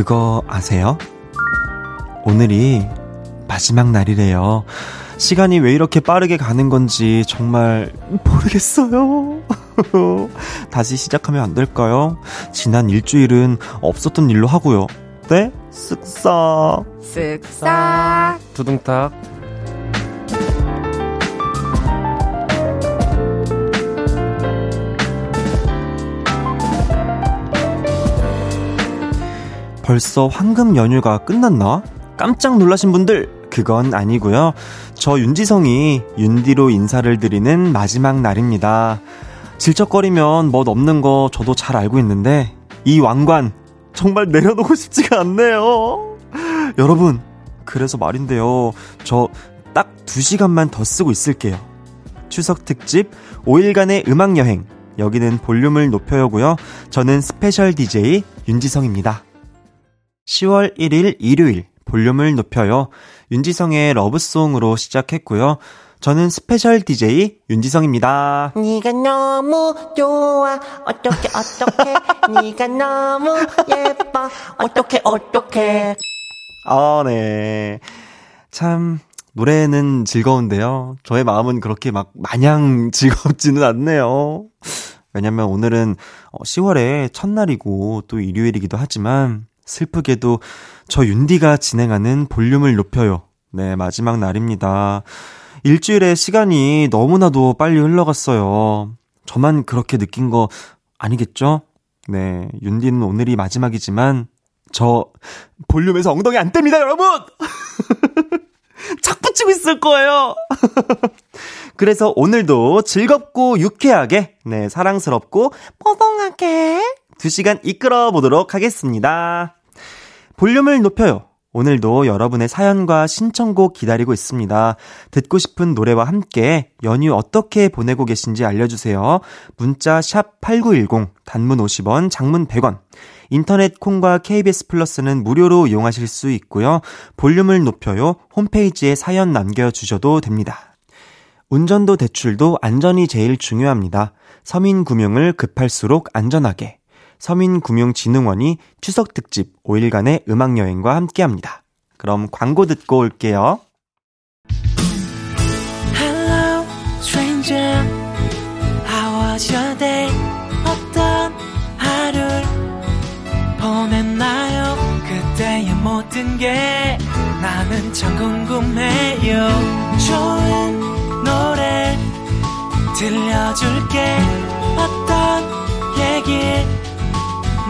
그거 아세요? 오늘이 마지막 날이래요. 시간이 왜 이렇게 빠르게 가는 건지 정말 모르겠어요. 다시 시작하면 안 될까요? 지난 일주일은 없었던 일로 하고요. 네? 쓱싹. 쓱싹. 두둥탁. 벌써 황금 연휴가 끝났나? 깜짝 놀라신 분들, 그건 아니고요. 저 윤지성이 윤디로 인사를 드리는 마지막 날입니다. 질척거리면 멋 없는 거 저도 잘 알고 있는데 이 왕관 정말 내려놓고 싶지가 않네요. 여러분, 그래서 말인데요. 저 딱 2시간만 더 쓰고 있을게요. 추석 특집 5일간의 음악 여행. 여기는 볼륨을 높여요고요. 저는 스페셜 DJ 윤지성입니다. 10월 1일 일요일 볼륨을 높여요. 윤지성의 러브송으로 시작했고요. 저는 스페셜 DJ 윤지성입니다. 네가 너무 좋아 어떻게 어떻게 네가 너무 예뻐 어떻게 어떻게 아, 네. 참 노래는 즐거운데요. 저의 마음은 그렇게 막 마냥 즐겁지는 않네요. 왜냐면 오늘은 10월의 첫날이고 또 일요일이기도 하지만 슬프게도 저 윤디가 진행하는 볼륨을 높여요. 네, 마지막 날입니다. 일주일의 시간이 너무나도 빨리 흘러갔어요. 저만 그렇게 느낀 거 아니겠죠? 네, 윤디는 오늘이 마지막이지만 저 볼륨에서 엉덩이 안 뗍니다, 여러분! 자꾸 치고 있을 거예요. 그래서 오늘도 즐겁고 유쾌하게, 네, 사랑스럽고 뽀송하게 2시간 이끌어 보도록 하겠습니다. 볼륨을 높여요. 오늘도 여러분의 사연과 신청곡 기다리고 있습니다. 듣고 싶은 노래와 함께 연휴 어떻게 보내고 계신지 알려주세요. 문자 샵 8910, 단문 50원, 장문 100원. 인터넷 콩과 KBS 플러스는 무료로 이용하실 수 있고요. 볼륨을 높여요. 홈페이지에 사연 남겨주셔도 됩니다. 운전도 대출도 안전이 제일 중요합니다. 서민금융을 급할수록 안전하게. 서민금융진흥원이 추석 특집 5일간의 음악 여행과 함께 합니다. 그럼 광고 듣고 올게요. Hello, stranger. How was your day? 어떤 하루를 보냈나요? 그때의 모든 게 나는 참 궁금해요. 좋은 노래 들려줄게. 어떤 얘기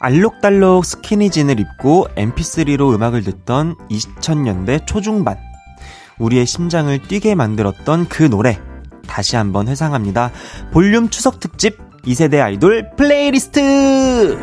알록달록 스키니진을 입고 mp3로 음악을 듣던 2000년대 초중반. 우리의 심장을 뛰게 만들었던 그 노래. 다시 한번 회상합니다. 볼륨 추석 특집 2세대 아이돌 플레이리스트!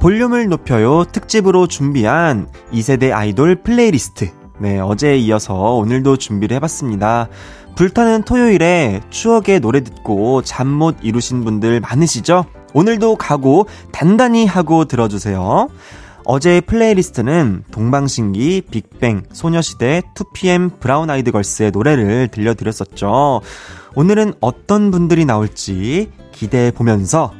볼륨을 높여요 특집으로 준비한 2세대 아이돌 플레이리스트. 네, 어제에 이어서 오늘도 준비를 해봤습니다. 불타는 토요일에 추억의 노래 듣고 잠 못 이루신 분들 많으시죠? 오늘도 각오 단단히 하고 들어주세요. 어제의 플레이리스트는 동방신기, 빅뱅, 소녀시대, 2PM, 브라운 아이드 걸스의 노래를 들려드렸었죠. 오늘은 어떤 분들이 나올지 기대해 보면서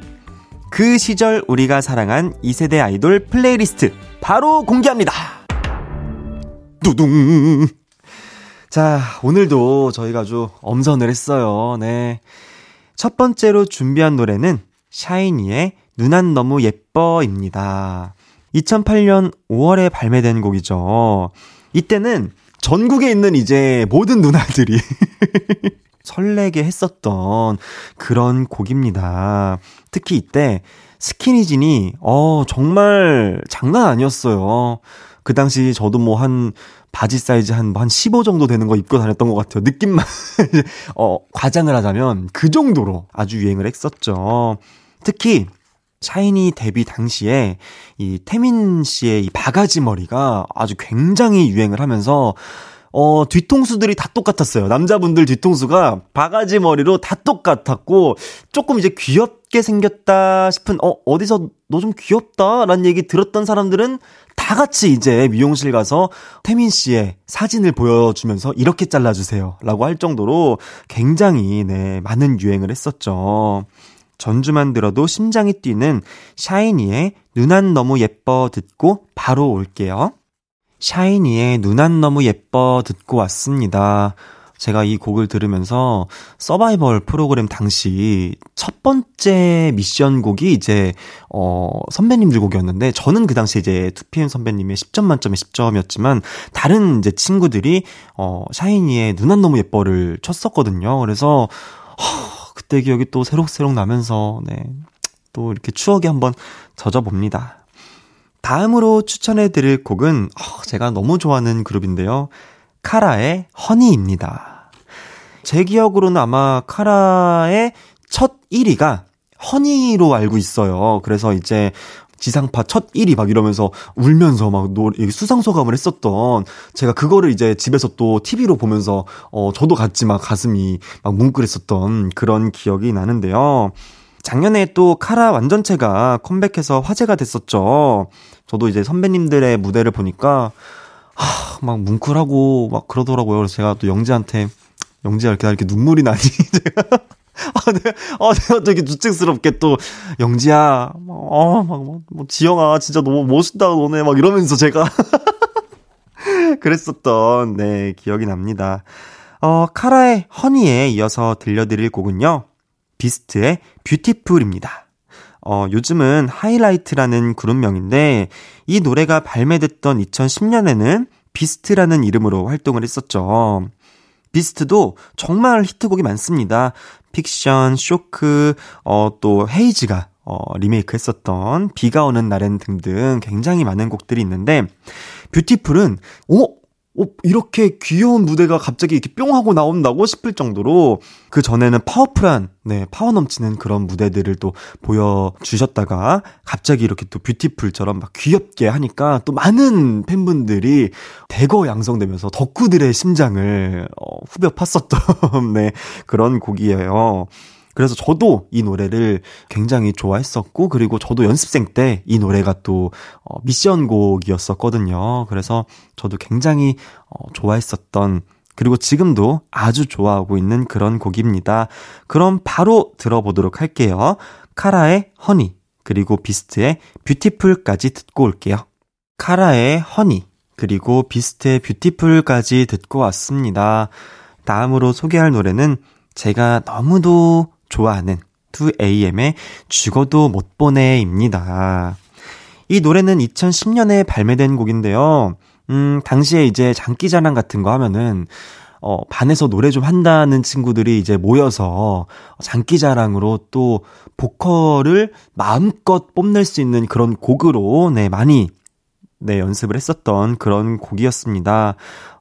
그 시절 우리가 사랑한 2세대 아이돌 플레이리스트 바로 공개합니다. 두둥. 자, 오늘도 저희가 아주 엄선을 했어요. 네. 첫 번째로 준비한 노래는 샤이니의 누난 너무 예뻐입니다. 2008년 5월에 발매된 곡이죠. 이때는 전국에 있는 이제 모든 누나들이 설레게 했었던 그런 곡입니다. 특히 이때 스키니진이 어 정말 장난 아니었어요. 그 당시 저도 뭐 한 바지 사이즈 한, 한 15 정도 되는 거 입고 다녔던 것 같아요. 느낌만, 어, 과장을 하자면 그 정도로 아주 유행을 했었죠. 특히, 샤이니 데뷔 당시에 이 태민 씨의 이 바가지 머리가 아주 굉장히 유행을 하면서 어, 뒤통수들이 다 똑같았어요. 남자분들 뒤통수가 바가지 머리로 다 똑같았고, 조금 이제 귀엽게 생겼다 싶은, 어, 어디서 너 좀 귀엽다? 라는 얘기 들었던 사람들은 다 같이 이제 미용실 가서 태민 씨의 사진을 보여주면서 이렇게 잘라주세요. 라고 할 정도로 굉장히, 네, 많은 유행을 했었죠. 전주만 들어도 심장이 뛰는 샤이니의 눈 안 너무 예뻐 듣고 바로 올게요. 샤이니의 눈 안 너무 예뻐 듣고 왔습니다. 제가 이 곡을 들으면서 서바이벌 프로그램 당시 첫 번째 미션 곡이 이제 어 선배님들 곡이었는데 저는 그 당시 이제 2PM 선배님의 10점 만점에 10점이었지만 다른 이제 친구들이 어 샤이니의 눈 안 너무 예뻐를 쳤었거든요. 그래서 허, 그때 기억이 또 새록새록 나면서 네. 또 이렇게 추억에 한번 젖어 봅니다. 다음으로 추천해 드릴 곡은 어, 제가 너무 좋아하는 그룹인데요. 카라의 허니입니다. 제 기억으로는 아마 카라의 첫 1위가 허니로 알고 있어요. 그래서 이제 지상파 첫 1위 막 이러면서 울면서 막 노래, 수상소감을 했었던 제가 그거를 이제 집에서 또 TV로 보면서 어, 저도 같이 막 가슴이 막 뭉클했었던 그런 기억이 나는데요. 작년에 또 카라 완전체가 컴백해서 화제가 됐었죠. 저도 이제 선배님들의 무대를 보니까 하, 막 뭉클하고 막 그러더라고요. 그래서 제가 또 영지한테 영지야 이렇게 이렇게 눈물이 나니 제가 아, 네, 아, 내가 되게 주책스럽게 또, 영지야, 어, 막, 뭐, 뭐, 지영아, 진짜 너무 멋있다, 너네, 막 이러면서 제가, 그랬었던, 네, 기억이 납니다. 어, 카라의 허니에 이어서 들려드릴 곡은요, 비스트의 뷰티풀입니다. 어, 요즘은 하이라이트라는 그룹명인데 이 노래가 발매됐던 2010년에는 비스트라는 이름으로 활동을 했었죠. 비스트도 정말 히트곡이 많습니다. 픽션, 쇼크, 어, 또 헤이즈가 어, 리메이크 했었던 비가 오는 날엔 등등 굉장히 많은 곡들이 있는데 Beautiful은 어? 어, 이렇게 귀여운 무대가 갑자기 이렇게 뿅 하고 나온다고 싶을 정도로 그 전에는 파워풀한, 네, 파워 넘치는 그런 무대들을 또 보여주셨다가 갑자기 이렇게 또 Beautiful처럼 막 귀엽게 하니까 또 많은 팬분들이 대거 양성되면서 덕후들의 심장을 어, 후벼 팠었던, 네, 그런 곡이에요. 그래서 저도 이 노래를 굉장히 좋아했었고, 그리고 저도 연습생 때 이 노래가 또, 어, 미션 곡이었었거든요. 그래서 저도 굉장히, 어, 좋아했었던, 그리고 지금도 아주 좋아하고 있는 그런 곡입니다. 그럼 바로 들어보도록 할게요. 카라의 허니, 그리고 비스트의 뷰티풀까지 듣고 올게요. 카라의 허니, 그리고 비스트의 뷰티풀까지 듣고 왔습니다. 다음으로 소개할 노래는 제가 너무도 좋아하는 2AM의 죽어도 못 보내입니다. 이 노래는 2010년에 발매된 곡인데요. 음, 당시에 이제 장기자랑 같은 거 하면은, 어, 반에서 노래 좀 한다는 친구들이 이제 모여서 장기자랑으로 또 보컬을 마음껏 뽐낼 수 있는 그런 곡으로, 네, 많이, 네, 연습을 했었던 그런 곡이었습니다.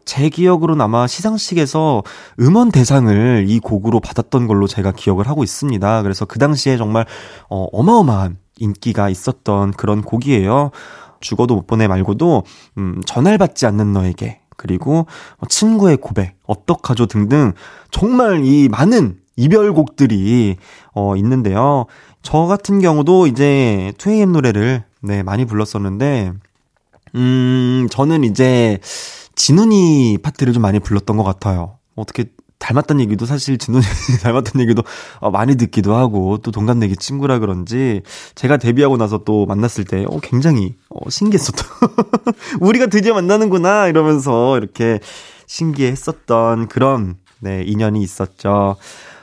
제 기억으로는 아마 시상식에서 음원 대상을 이 곡으로 받았던 걸로 제가 기억을 하고 있습니다. 그래서 그 당시에 정말 어, 어마어마한 인기가 있었던 그런 곡이에요. 죽어도 못 보내 말고도 음, 전할 받지 않는 너에게 그리고 친구의 고백, 어떡하죠 등등 정말 이 많은 이별곡들이 어 있는데요. 저 같은 경우도 이제 2AM 노래를 네, 많이 불렀었는데 음, 저는 이제 진훈이 파트를 좀 많이 불렀던 것 같아요. 어떻게 닮았다는 얘기도 사실 진훈이 닮았다는 얘기도 어, 많이 듣기도 하고 또 동갑내기 친구라 그런지 제가 데뷔하고 나서 또 만났을 때 어, 굉장히 어, 신기했었던 우리가 드디어 만나는구나 이러면서 이렇게 신기했었던 그런 네 인연이 있었죠.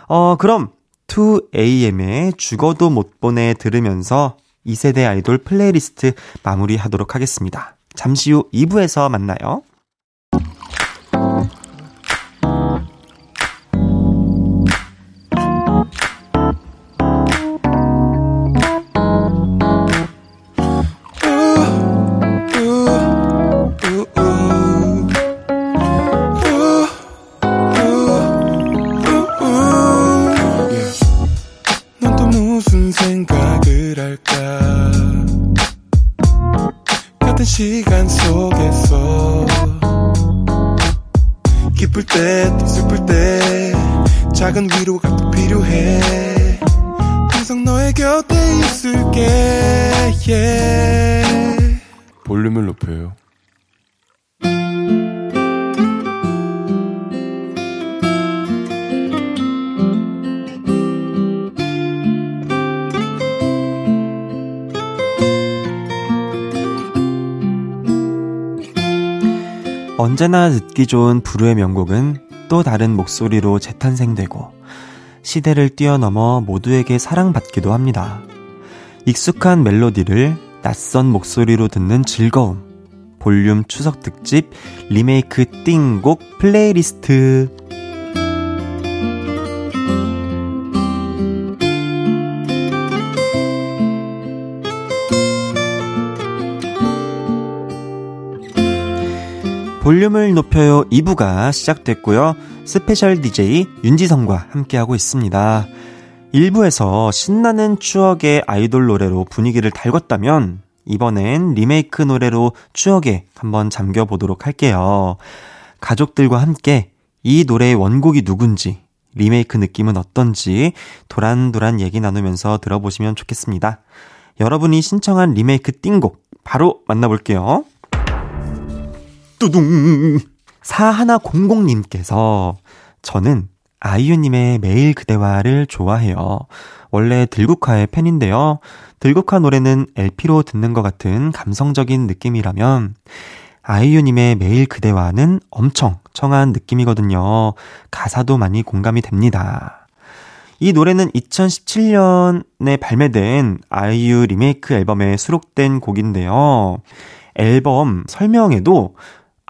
어 그럼 2AM의 죽어도 못 보내 들으면서 2세대 아이돌 플레이리스트 마무리하도록 하겠습니다. 잠시 후 2부에서 만나요. 언제나 듣기 좋은 불후의 명곡은 또 다른 목소리로 재탄생되고 시대를 뛰어넘어 모두에게 사랑받기도 합니다. 익숙한 멜로디를 낯선 목소리로 듣는 즐거움. 볼륨 추석 특집 리메이크 띵곡 플레이리스트. 볼륨을 높여요 2부가 시작됐고요. 스페셜 DJ 윤지성과 함께하고 있습니다. 1부에서 신나는 추억의 아이돌 노래로 분위기를 달궜다면 이번엔 리메이크 노래로 추억에 한번 잠겨보도록 할게요. 가족들과 함께 이 노래의 원곡이 누군지, 리메이크 느낌은 어떤지 도란도란 얘기 나누면서 들어보시면 좋겠습니다. 여러분이 신청한 리메이크 띵곡 바로 만나볼게요. 뚜둥! 사하나공공님께서 저는 아이유님의 매일 그대와를 좋아해요. 원래 들국화의 팬인데요. 들국화 노래는 LP로 듣는 것 같은 감성적인 느낌이라면 아이유님의 매일 그대와는 엄청 청한 느낌이거든요. 가사도 많이 공감이 됩니다. 이 노래는 2017년에 발매된 아이유 리메이크 앨범에 수록된 곡인데요. 앨범 설명에도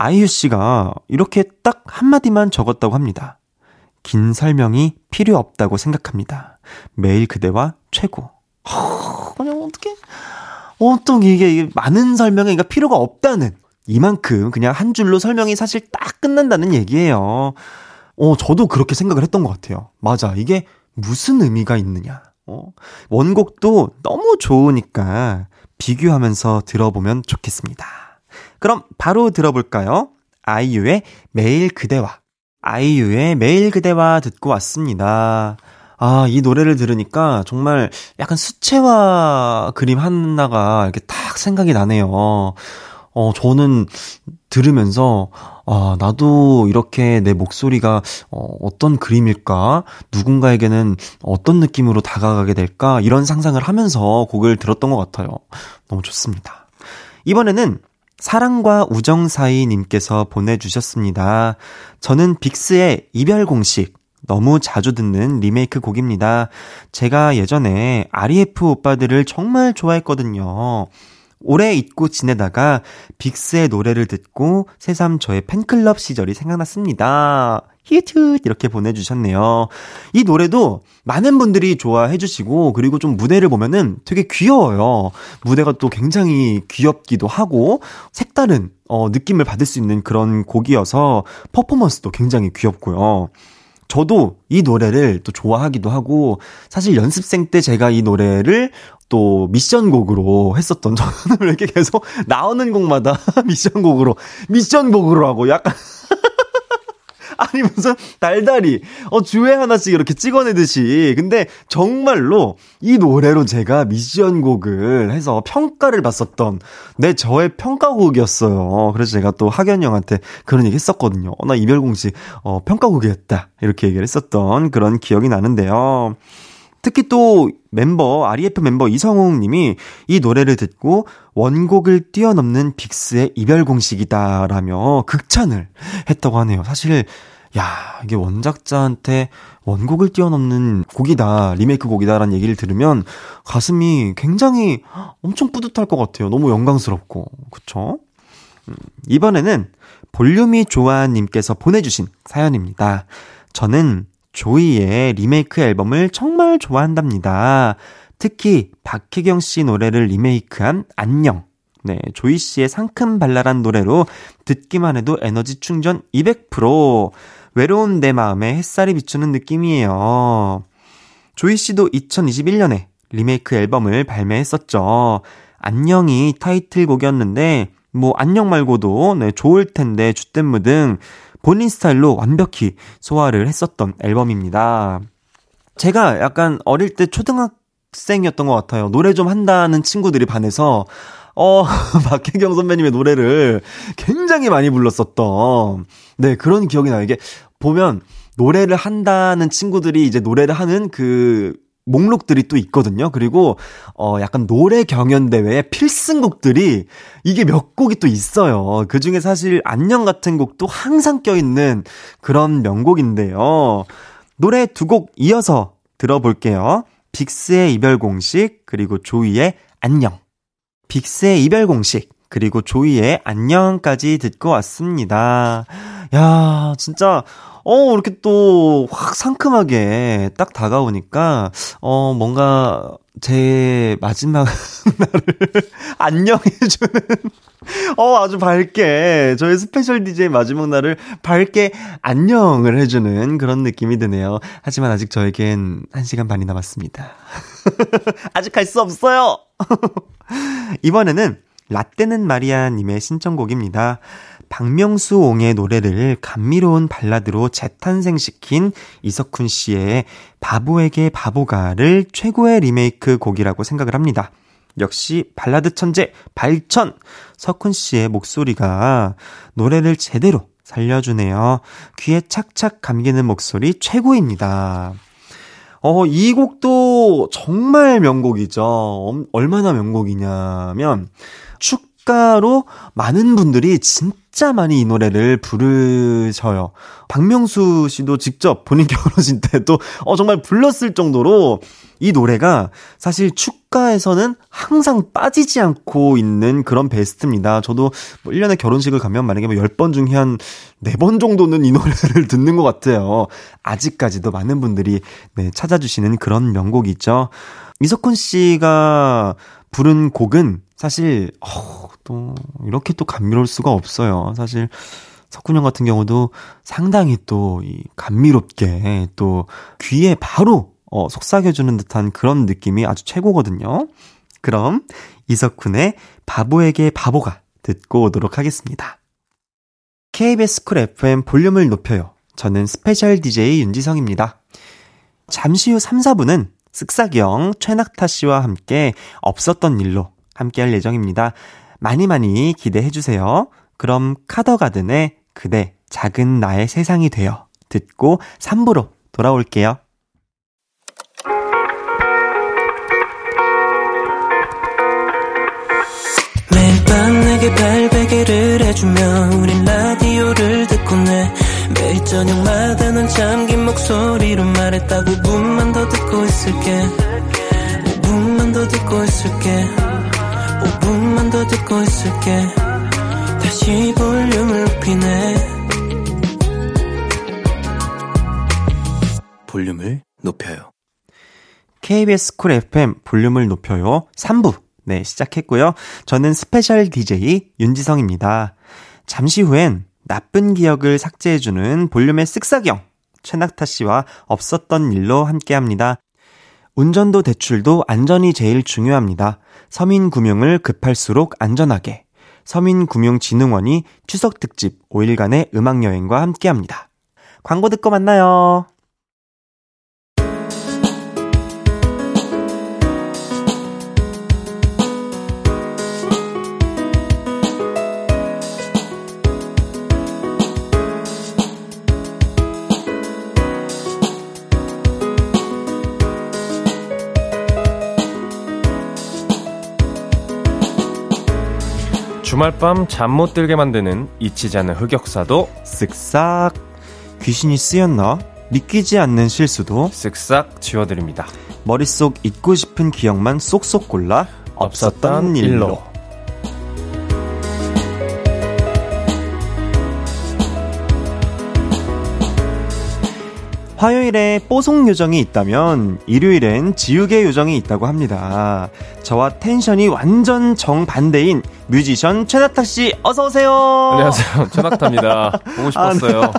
아이유 씨가 이렇게 딱 한마디만 적었다고 합니다. 긴 설명이 필요 없다고 생각합니다. 매일 그대와 최고. 허, 그냥 어떻게, 어떻게 이게, 이게 많은 설명이 그러니까 필요가 없다는 이만큼 그냥 한 줄로 설명이 사실 딱 끝난다는 얘기예요. 어, 저도 그렇게 생각을 했던 것 같아요. 맞아. 이게 무슨 의미가 있느냐. 어, 원곡도 너무 좋으니까 비교하면서 들어보면 좋겠습니다. 그럼 바로 들어볼까요? 아이유의 매일 그대와. 아이유의 매일 그대와 듣고 왔습니다. 아, 이 노래를 들으니까 정말 약간 수채화 그림 하나가 이렇게 딱 생각이 나네요. 어, 저는 들으면서, 아, 나도 이렇게 내 목소리가, 어, 어떤 그림일까? 누군가에게는 어떤 느낌으로 다가가게 될까? 이런 상상을 하면서 곡을 들었던 것 같아요. 너무 좋습니다. 이번에는 사랑과 우정 사이님께서 보내주셨습니다. 저는 빅스의 이별 공식 너무 자주 듣는 리메이크 곡입니다. 제가 예전에 REF 오빠들을 정말 좋아했거든요. 오래 잊고 지내다가 빅스의 노래를 듣고 새삼 저의 팬클럽 시절이 생각났습니다. 히트 이렇게 보내주셨네요. 이 노래도 많은 분들이 좋아해 주시고 그리고 좀 무대를 보면은 되게 귀여워요. 무대가 또 굉장히 귀엽기도 하고 색다른 어, 느낌을 받을 수 있는 그런 곡이어서 퍼포먼스도 굉장히 귀엽고요. 저도 이 노래를 또 좋아하기도 하고 사실 연습생 때 제가 이 노래를 또 미션곡으로 했었던 저는 왜 이렇게 계속 나오는 곡마다 미션곡으로 미션곡으로 하고 약간 아니 무슨 달달이 어 주에 하나씩 이렇게 찍어내듯이 근데 정말로 이 노래로 제가 미션곡을 해서 평가를 받았던 내 저의 평가곡이었어요. 그래서 제가 또 학연 형한테 그런 얘기 했었거든요. 어, 나 이별공식 어 평가곡이었다 이렇게 얘기를 했었던 그런 기억이 나는데요. 특히 또 멤버, REF 멤버 이성웅 님이 이 노래를 듣고 원곡을 뛰어넘는 빅스의 이별 공식이다라며 극찬을 했다고 하네요. 사실, 야, 이게 원작자한테 원곡을 뛰어넘는 곡이다, 리메이크 곡이다라는 얘기를 들으면 가슴이 굉장히 엄청 뿌듯할 것 같아요. 너무 영광스럽고. 그쵸? 음, 이번에는 볼륨이 좋아님께서 보내주신 사연입니다. 저는 조이의 리메이크 앨범을 정말 좋아한답니다. 특히 박혜경 씨 노래를 리메이크한 안녕. 네, 조이 씨의 상큼 발랄한 노래로 듣기만 해도 에너지 충전 200%. 외로운 내 마음에 햇살이 비추는 느낌이에요. 조이 씨도 2021년에 리메이크 앨범을 발매했었죠. 안녕이 타이틀곡이었는데 뭐 안녕 말고도 네, 좋을 텐데 주댐무 등 본인 스타일로 완벽히 소화를 했었던 앨범입니다. 제가 약간 어릴 때 초등학생이었던 것 같아요. 노래 좀 한다는 친구들이 반해서 어, 박혜경 선배님의 노래를 굉장히 많이 불렀었던, 네, 그런 기억이 나요. 이게 보면 노래를 한다는 친구들이 이제 노래를 하는 그 목록들이 또 있거든요. 그리고 어 약간 노래 경연 대회에 필승곡들이 이게 몇 곡이 또 있어요. 그 중에 사실 안녕 같은 곡도 항상 껴 있는 그런 명곡인데요. 노래 두 곡 이어서 들어볼게요. 빅스의 이별 공식 그리고 조이의 안녕. 빅스의 이별 공식 그리고 조이의 안녕까지 듣고 왔습니다. 야, 진짜 어, 이렇게 또 확 상큼하게 딱 다가오니까, 어, 뭔가 제 마지막 날을 안녕해주는, 어, 아주 밝게, 저의 스페셜 DJ 마지막 날을 밝게 안녕을 해주는 그런 느낌이 드네요. 하지만 아직 저에겐 1시간 반이 남았습니다. 아직 갈 수 없어요! 이번에는 라떼는 마리아님의 신청곡입니다. 박명수 옹의 노래를 감미로운 발라드로 재탄생시킨 이석훈 씨의 바보에게 바보가를 최고의 리메이크 곡이라고 생각을 합니다. 역시 발라드 천재 발천 석훈 씨의 목소리가 노래를 제대로 살려주네요. 귀에 착착 감기는 목소리 최고입니다. 어, 이 곡도 정말 명곡이죠. 얼마나 명곡이냐면, 축 가로 많은 분들이 진짜 많이 이 노래를 부르셔요. 박명수 씨도 직접 본인 결혼식 때 또, 어, 정말 불렀을 정도로 이 노래가 사실 축가에서는 항상 빠지지 않고 있는 그런 베스트입니다. 저도 뭐 1년에 결혼식을 가면 만약에 뭐 10번 중에 한 4번 정도는 이 노래를 듣는 것 같아요. 아직까지도 많은 분들이 네, 찾아주시는 그런 명곡이죠. 이석훈 씨가 부른 곡은 사실, 어, 또, 이렇게 또 감미로울 수가 없어요. 사실, 석훈 형 같은 경우도 상당히 또, 이, 감미롭게, 또, 귀에 바로, 어, 속삭여주는 듯한 그런 느낌이 아주 최고거든요. 그럼, 이석훈의 바보에게 바보가 듣고 오도록 하겠습니다. KBS 쿨 FM 볼륨을 높여요. 저는 스페셜 DJ 윤지성입니다. 잠시 후 3, 4부는 쓱싹형 최낙타 씨와 함께 없었던 일로 함께 할 예정입니다. 많이 많이 기대해 주세요. 그럼 카더가든의 그대 작은 나의 세상이 되어 듣고 3부로 돌아올게요. 매일 밤 내게 발베개를 해주며 우린 라디오를 듣고 내 매일 저녁마다 넌 잠긴 목소리로 말했다 5분만 더 듣고 있을게. 5분만 더 듣고 있을게. 5분만 더 듣고 있을게. 다시 볼륨을 높이네. 볼륨을 높여요. KBS 쿨 FM 볼륨을 높여요. 3부. 네 시작했고요. 저는 스페셜 DJ 윤지성입니다. 잠시 후엔 나쁜 기억을 삭제해주는 볼륨의 쓱싹형 최낙타 씨와 없었던 일로 함께 합니다. 운전도 대출도 안전이 제일 중요합니다. 서민금융을 급할수록 안전하게. 서민금융진흥원이 추석 특집 5일간의 음악여행과 함께 합니다. 광고 듣고 만나요. 주말 밤 잠 못 들게 만드는 잊히지 않는 흑역사도 쓱싹 귀신이 쓰였나? 믿기지 않는 실수도 쓱싹 지워드립니다. 머릿속 잊고 싶은 기억만 쏙쏙 골라 없었던 일로. 화요일에 뽀송 요정이 있다면 일요일엔 지우개 요정이 있다고 합니다. 저와 텐션이 완전 정반대인 뮤지션 최나타 씨 어서 오세요. 안녕하세요. 최낙타입니다. 보고 싶었어요. 아,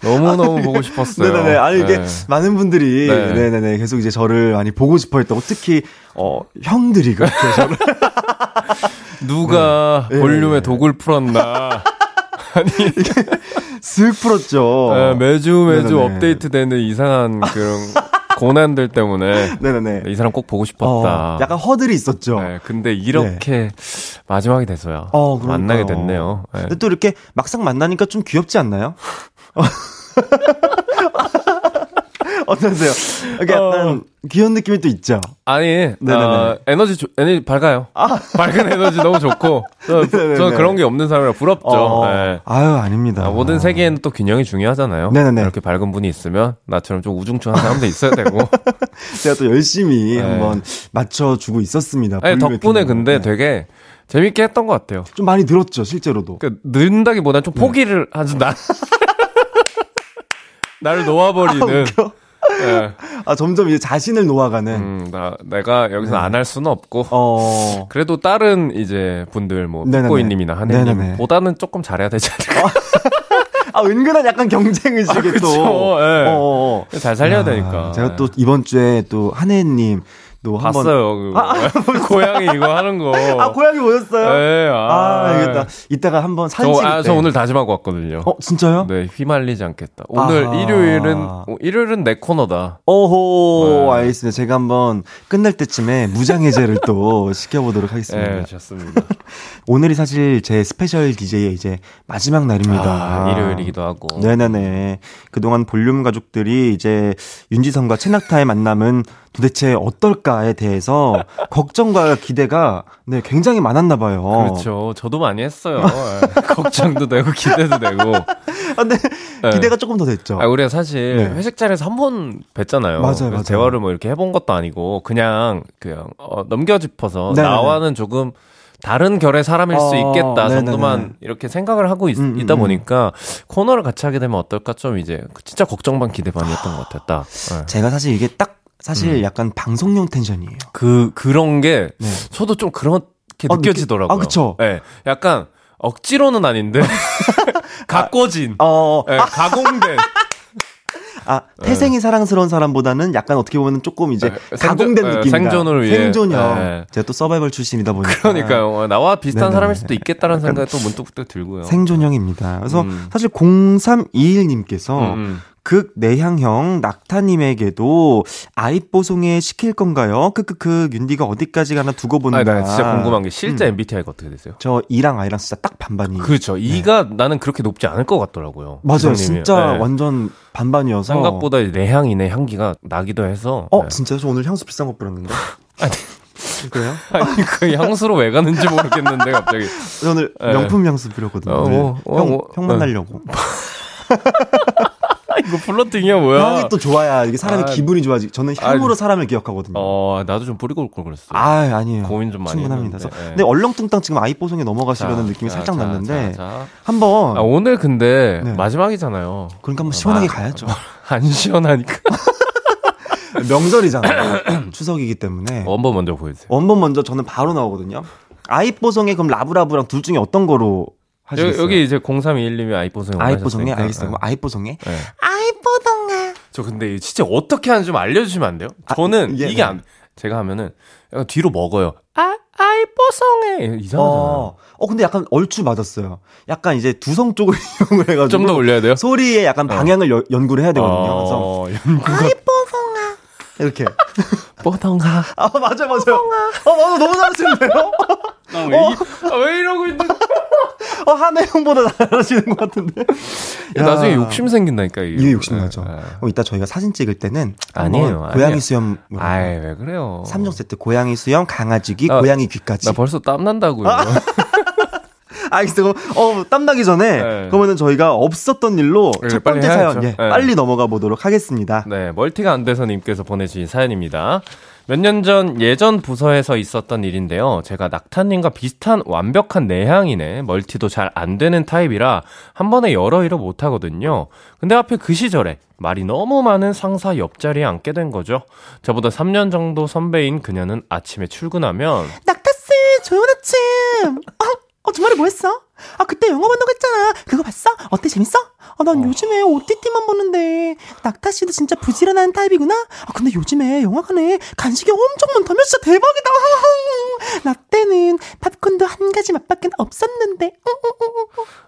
네. 너무너무 보고 싶었어요. 네네네. 아니, 이게 네. 많은 분들이, 네. 네. 네네 계속 이제 저를 많이 보고 싶어 했다고, 특히, 어, 형들이 그렇게 저를. 누가 네. 볼륨에 네. 독을 풀었나. 아니, 쓱 풀었죠. 네, 매주 매주 네네네. 업데이트되는 이상한 그런 고난들 때문에 네네네. 이 사람 꼭 보고 싶었다. 어, 약간 허들이 있었죠. 네, 근데 이렇게 마지막이 돼서야 어. 만나게 됐네요. 네. 근데 또 이렇게 막상 만나니까 좀 귀엽지 않나요? 어떠세요? 이게 약간 귀여운 느낌이 또 있죠? 아니. 어, 에너지, 조- 에너지 밝아요. 밝은 에너지 너무 좋고. 저, 네네네. 저는 그런 게 없는 사람이라 부럽죠. 어, 네. 아유, 아닙니다. 아, 모든 세계에는 또 균형이 중요하잖아요. 네네네. 이렇게 밝은 분이 있으면 나처럼 좀 우중충한 사람도 있어야 되고. 제가 또 열심히 네. 한번 맞춰주고 있었습니다. 아니, 덕분에. 근데 네. 되게 재밌게 했던 것 같아요. 좀 많이 늘었죠, 실제로도. 그 는다기보다는 좀 포기를 하지 나. 나를 놓아버리는. 예. 아, 점점 이제 자신을 놓아가는. 음, 나 내가 여기서 안할 수는 없고. 네. 어. 그래도 다른 이제 분들 뭐. 북고이님이나. 한혜님보다는 조금 잘해야 되지 않을까. 아, 은근한 약간 경쟁 의식이 아, 그쵸. 또. 예. 어, 어, 어. 잘 살려야 아, 되니까. 제가 또 이번 주에 또 한혜님 또 한번. 봤어요. 그거. 고양이 이거 하는 거. 아, 고양이 보였어요? 네, 아, 아, 알겠다. 이따가 한번 사진 저, 아, 때. 저 오늘 다짐하고 왔거든요. 어, 진짜요? 네, 휘말리지 않겠다. 오늘 아하. 일요일은 어, 일요일은 내 코너다. 오호, 네. 알겠습니다. 제가 한번 끝날 때쯤에 무장해제를 또 시켜보도록 하겠습니다. 네, 좋습니다. 오늘이 사실 제 스페셜 DJ의 이제 마지막 날입니다. 아, 일요일이기도 하고. 네네네. 그동안 볼륨 가족들이 이제 윤지성과 채낙타의 만남은 도대체 어떨까에 대해서 걱정과 기대가 네, 굉장히 많았나 봐요. 그렇죠. 저도 많이 했어요. 예. 걱정도 되고 기대도 되고. 아, 근데 네. 기대가 조금 더 됐죠. 아, 우리가 사실 네. 회식 자리에서 한 번 뵀잖아요. 맞아요, 맞아요. 대화를 뭐 이렇게 해본 것도 아니고 그냥 그냥 어, 넘겨짚어서 네네네. 나와는 조금 다른 결의 사람일 수 어, 있겠다 네네네. 정도만 이렇게 생각을 하고 있, 음, 음, 다 음. 보니까 코너를 같이 하게 되면 어떨까 좀 이제 진짜 걱정 반 기대 반이었던 것 같았다. 예. 제가 사실 이게 딱 사실 음. 약간 방송용 텐션이에요. 그 그런 게 네. 저도 좀 그렇게 어, 느껴지더라고요. 아, 그쵸. 네, 약간 억지로는 아닌데 가꿔진, 어, 네, 가공된. 아, 태생이 사랑스러운 사람보다는 약간 어떻게 보면 조금 이제 네, 가공된 생존- 네, 느낌이다. 생존을 위해. 생존형. 네. 제가 또 서바이벌 출신이다 보니까. 그러니까요. 어, 나와 비슷한 네네. 사람일 수도 있겠다라는 생각이 또 문득 들고요. 생존형입니다. 그래서 음. 사실 0321님께서 음, 음. 극 내향형 낙타님에게도 아이뽀송에 시킬 건가요? 크크크 윤디가 어디까지 가나 두고. 아니, 나 진짜 궁금한 게 실제 음. MBTI가 어떻게 되세요? 저 E랑 I랑 진짜 딱 반반이. 그렇죠. 이가 나는 그렇게 높지 않을 것 같더라고요. 맞아요. 진짜 네. 완전 반반이어서. 생각보다 내향인의 향기가 나기도 해서. 어, 네. 진짜요? 저 오늘 향수 비싼 거 뿌렸는데. 그래요? 아니 그 향수로 왜 가는지 모르겠는데 갑자기. 저 오늘 네. 명품 향수 뿌렸거든요. 어. 뭐, 어, 형, 뭐, 형 어. 만나려고. 아, 이거 플러팅이야 뭐야? 향이 또 좋아야 이게 사람이 아, 기분이 좋아지. 저는 향으로 아, 사람을 기억하거든요. 어 나도 좀 뿌리고 올 걸 그랬어. 아, 아니에요. 고민 좀 많이 충분합니다. 했는데, 그래서 네. 근데 얼렁뚱땅 지금 아이뽀송에 넘어가시려는 자, 느낌이 자, 살짝 자, 났는데 자, 자. 한번 아, 오늘 근데 네. 마지막이잖아요. 그러니까 한번 시원하게 마- 가야죠. 안 시원하니까. 명절이잖아요. 추석이기 때문에 원본 먼저 보여주세요. 원본 먼저 저는 바로 나오거든요. 아이뽀송에 그럼 라브라브랑 둘 중에 어떤 거로 하시겠어요? 여기, 이제 0321님이 아이뽀송에 아이뽀송에 원하셨으니까. 알겠어요. 그럼 네. 네. 아이뽀동아 저 근데 진짜 어떻게 하는지 좀 알려주시면 안 돼요? 아, 저는 이게- 이게 안, 제가 하면은 약간 뒤로 먹어요. 아, 아이뽀송에 이상하잖아요. 어, 어 근데 약간 얼추 맞았어요. 약간 이제 두성 쪽을 이용을 해가지고 좀 더 올려야 돼요? 소리에 약간 방향을 여- 연구를 해야 되거든요. 그래서 어, 연구가 아이뽀동아 이렇게 뽀동가. 아 맞아요 맞아요. 어 맞아 너무 잘하시는데요? 왜, 이- 아, 왜 이러고 있는? 어 한혜 형보다 잘하시는 것 같은데. 야. 나중에 욕심 생긴다니까, 이게. 이게 욕심 나죠. 예, 예. 그럼 이따 저희가 사진 찍을 때는 아니에요. 고양이 수염 아이, 왜 그래요? 3종 세트 고양이 수염, 강아지기, 나- 고양이 귀까지. 나 벌써 땀난다고요. 알겠어요. 어, 땀나기 전에 네. 그러면은 저희가 없었던 일로 네, 첫 빨리 번째. 사연 예, 네. 빨리 넘어가 보도록 하겠습니다. 네, 멀티가 안 돼서 님께서 보내주신 사연입니다. 몇 년 전 예전 부서에서 있었던 일인데요. 제가 낙타님과 비슷한 완벽한 내향이네. 멀티도 잘 안 되는 타입이라 한 번에 여러 일을 못 하거든요. 근데 앞에 그 시절에 말이 너무 많은 상사 옆자리에 앉게 된 거죠. 저보다 3년 정도 선배인 그녀는 아침에 출근하면 낙타씨 좋은 아침 어, 어, 주말에 뭐 했어? 아, 그때 영화 본다고 했잖아. 그거 봤어? 어때, 재밌어? 아, 난 요즘에 OTT만 보는데, 낙타 씨도 진짜 부지런한 타입이구나? 아, 근데 요즘에 영화관에 간식이 엄청 많다며? 진짜 대박이다! 나 때는 팝콘도 한 가지 맛밖에 없었는데.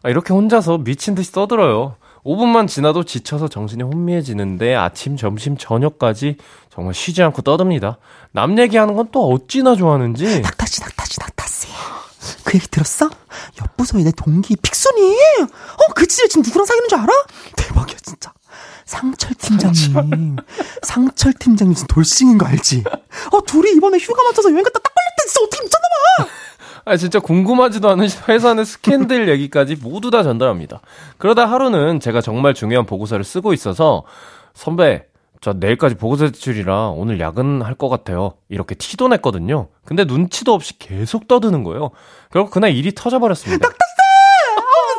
아, 이렇게 혼자서 미친 듯이 떠들어요. 5분만 지나도 지쳐서 정신이 혼미해지는데 아침, 점심, 저녁까지 정말 쉬지 않고 떠듭니다. 남 얘기하는 건 또 어찌나 좋아하는지. 낙타 씨, 낙타. 그 얘기 들었어? 옆 부서에 내 동기 픽순이. 어, 그 집에 지금 누구랑 사귀는 줄 알아? 대박이야, 진짜. 상철 팀장님. 상철 팀장님 무슨 돌싱인 거 알지? 어, 둘이 이번에 휴가 맞춰서 여행 갔다 딱 걸렸대. 진짜 어떻게 미쳤나봐! 아, 진짜 궁금하지도 않은 회사 내 스캔들 얘기까지 모두 다 전달합니다. 그러다 하루는 제가 정말 중요한 보고서를 쓰고 있어서, 선배, 저 내일까지 보고서 제출이라 오늘 야근할 것 같아요. 이렇게 티도 냈거든요. 근데 눈치도 없이 계속 떠드는 거예요. 결국 그날 일이 터져버렸습니다. 아,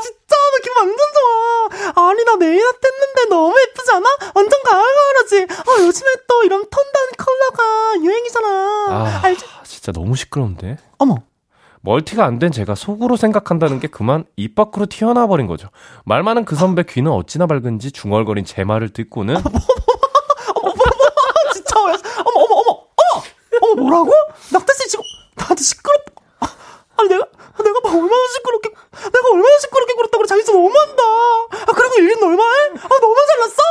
진짜, 나 기분 완전 좋아. 아니, 나 네일 아트 했는데 너무 예쁘지 않아? 완전 가을가을하지? 아, 요즘에 또 이런 톤다운 컬러가 유행이잖아. 아, 알지? 진짜 너무 시끄러운데? 어머. 멀티가 안 된 제가 속으로 생각한다는 게 그만 입 밖으로 튀어나와 버린 거죠. 말 많은 그 선배 귀는 어찌나 밝은지 중얼거린 제 말을 듣고는 아, 진짜 어머 어머 어머 어머 어머 뭐라고? 낙타 씨 지금 나한테 시끄럽. 아, 아니 내가 내가 막 얼마나 시끄럽게 내가 얼마나 시끄럽게 굴었다고 그래 자기서 너무한다. 아 그리고 일린 얼마 해? 아 너무 잘났어?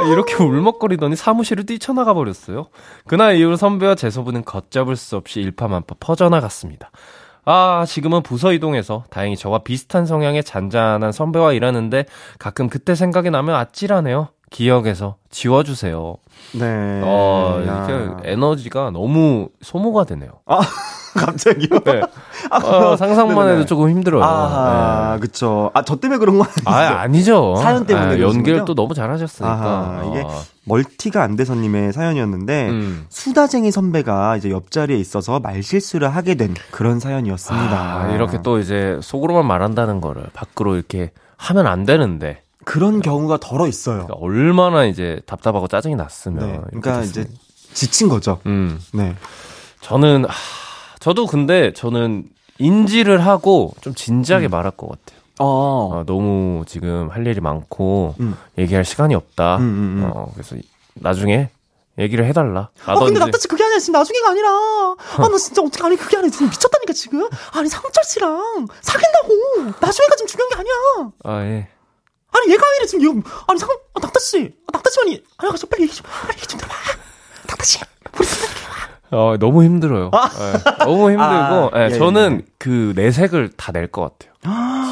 아, 이렇게 울먹거리더니 사무실을 뛰쳐나가 버렸어요. 그날 이후로 선배와 제 소문은 걷잡을 수 없이 일파만파 퍼져나갔습니다. 아, 지금은 부서 이동해서 다행히 저와 비슷한 성향의 잔잔한 선배와 일하는데 가끔 그때 생각이 나면 아찔하네요. 기억에서 지워주세요. 네. 어, 야. 이게 에너지가 너무 소모가 되네요. 아 갑자기요? 네. 어, 상상만 해도 조금 힘들어요. 아 네. 그쵸. 아 저 때문에 그런 거 아니죠? 아, 아니죠. 사연 때문에 아, 연기를? 또 너무 잘하셨으니까. 아하, 이게 아. 멀티가 안 돼서님의 사연이었는데 음. 수다쟁이 선배가 이제 옆자리에 있어서 말실수를 하게 된 그런 사연이었습니다. 아, 이렇게 또 이제 속으로만 말한다는 거를 밖으로 이렇게 하면 안 되는데 그런 경우가 덜어 있어요. 그러니까 얼마나 이제 답답하고 짜증이 났으면 네. 그러니까 이제. 지친 거죠. 음 네. 저는 하, 저도 근데 저는 인지를 하고 좀 진지하게 말할 것 같아요. 어. 아, 너무 지금 할 일이 많고 음. 얘기할 시간이 없다. 음, 음, 음. 어, 그래서 나중에 얘기를 해달라. 아 근데 씨 그게 아니라 지금 나중에가 아니라 아 나 진짜 어떻게 아니 그게 아니라 지금 미쳤다니까 지금 아니 상철 씨랑 사귄다고 나중에가 지금 중요한 게 아니야 아 예. 아니 얘가 아니라 지금 이거 아니 상 아, 낙타 씨 아, 낙타 씨 아니 아니 가서 빨리 얘기 좀 빨리 얘기 좀 들어봐 낙타 씨 우리 진짜 어, 너무 힘들어요. 예, 너무 힘들고, 아, 예, 예, 저는 그 내색을 다 낼 것 같아요.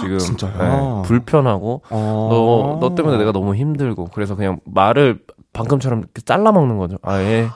지금 진짜요? 예, 불편하고 어. 너, 너 때문에 내가 너무 힘들고 그래서 그냥 말을 방금처럼 잘라 먹는 거죠. 아 예,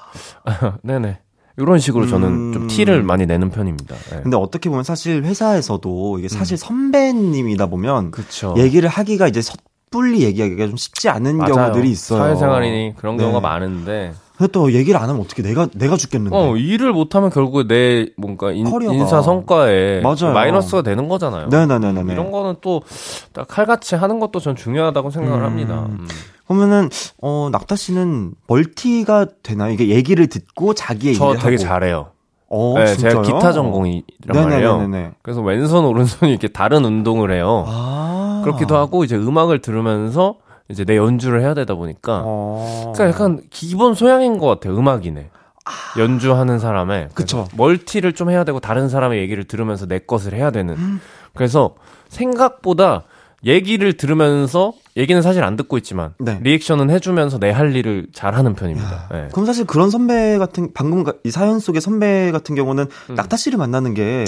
네네. 이런 식으로 저는 음. 좀 티를 많이 내는 편입니다. 예. 근데 어떻게 보면 사실 회사에서도 이게 사실 선배님이다 보면 음. 그쵸. 얘기를 하기가 이제 섣 불리 얘기하기가 좀 쉽지 않은 맞아요. 경우들이 있어요. 사회생활이니 그런 경우가 네. 많은데 근데 또 얘기를 안 하면 어떻게 내가 내가 죽겠는데. 어 일을 못 하면 결국에 내 뭔가 인. 인사 성과에 맞아요. 마이너스가 되는 거잖아요. 네네네네. 이런 거는 또딱 칼같이 하는 것도 전 중요하다고 생각을 음. 합니다. 음. 그러면은 어 낙타 씨는 멀티가 되나요? 이게 얘기를 듣고 자기의 저 일을 되게 하고. 잘해요. 어, 네, 진짜요? 제가 기타 전공이란 말이에요. 네네네네. 그래서 왼손 오른손이 이렇게 다른 운동을 해요. 아. 그렇기도 하고 이제 음악을 들으면서 이제 내 연주를 해야 되다 보니까 어. 그러니까 약간 기본 소양인 것 같아요. 음악이네. 연주하는 사람의 그쵸. 그래서 멀티를 좀 해야 되고 다른 사람의 얘기를 들으면서 내 것을 해야 되는. 음. 그래서 생각보다 얘기를 들으면서 얘기는 사실 안 듣고 있지만 네. 리액션은 해주면서 내 할 일을 잘하는 편입니다. 네. 그럼 사실 그런 선배 같은 방금 가- 이 사연 속의 선배 같은 경우는 음. 낙타 씨를 만나는 게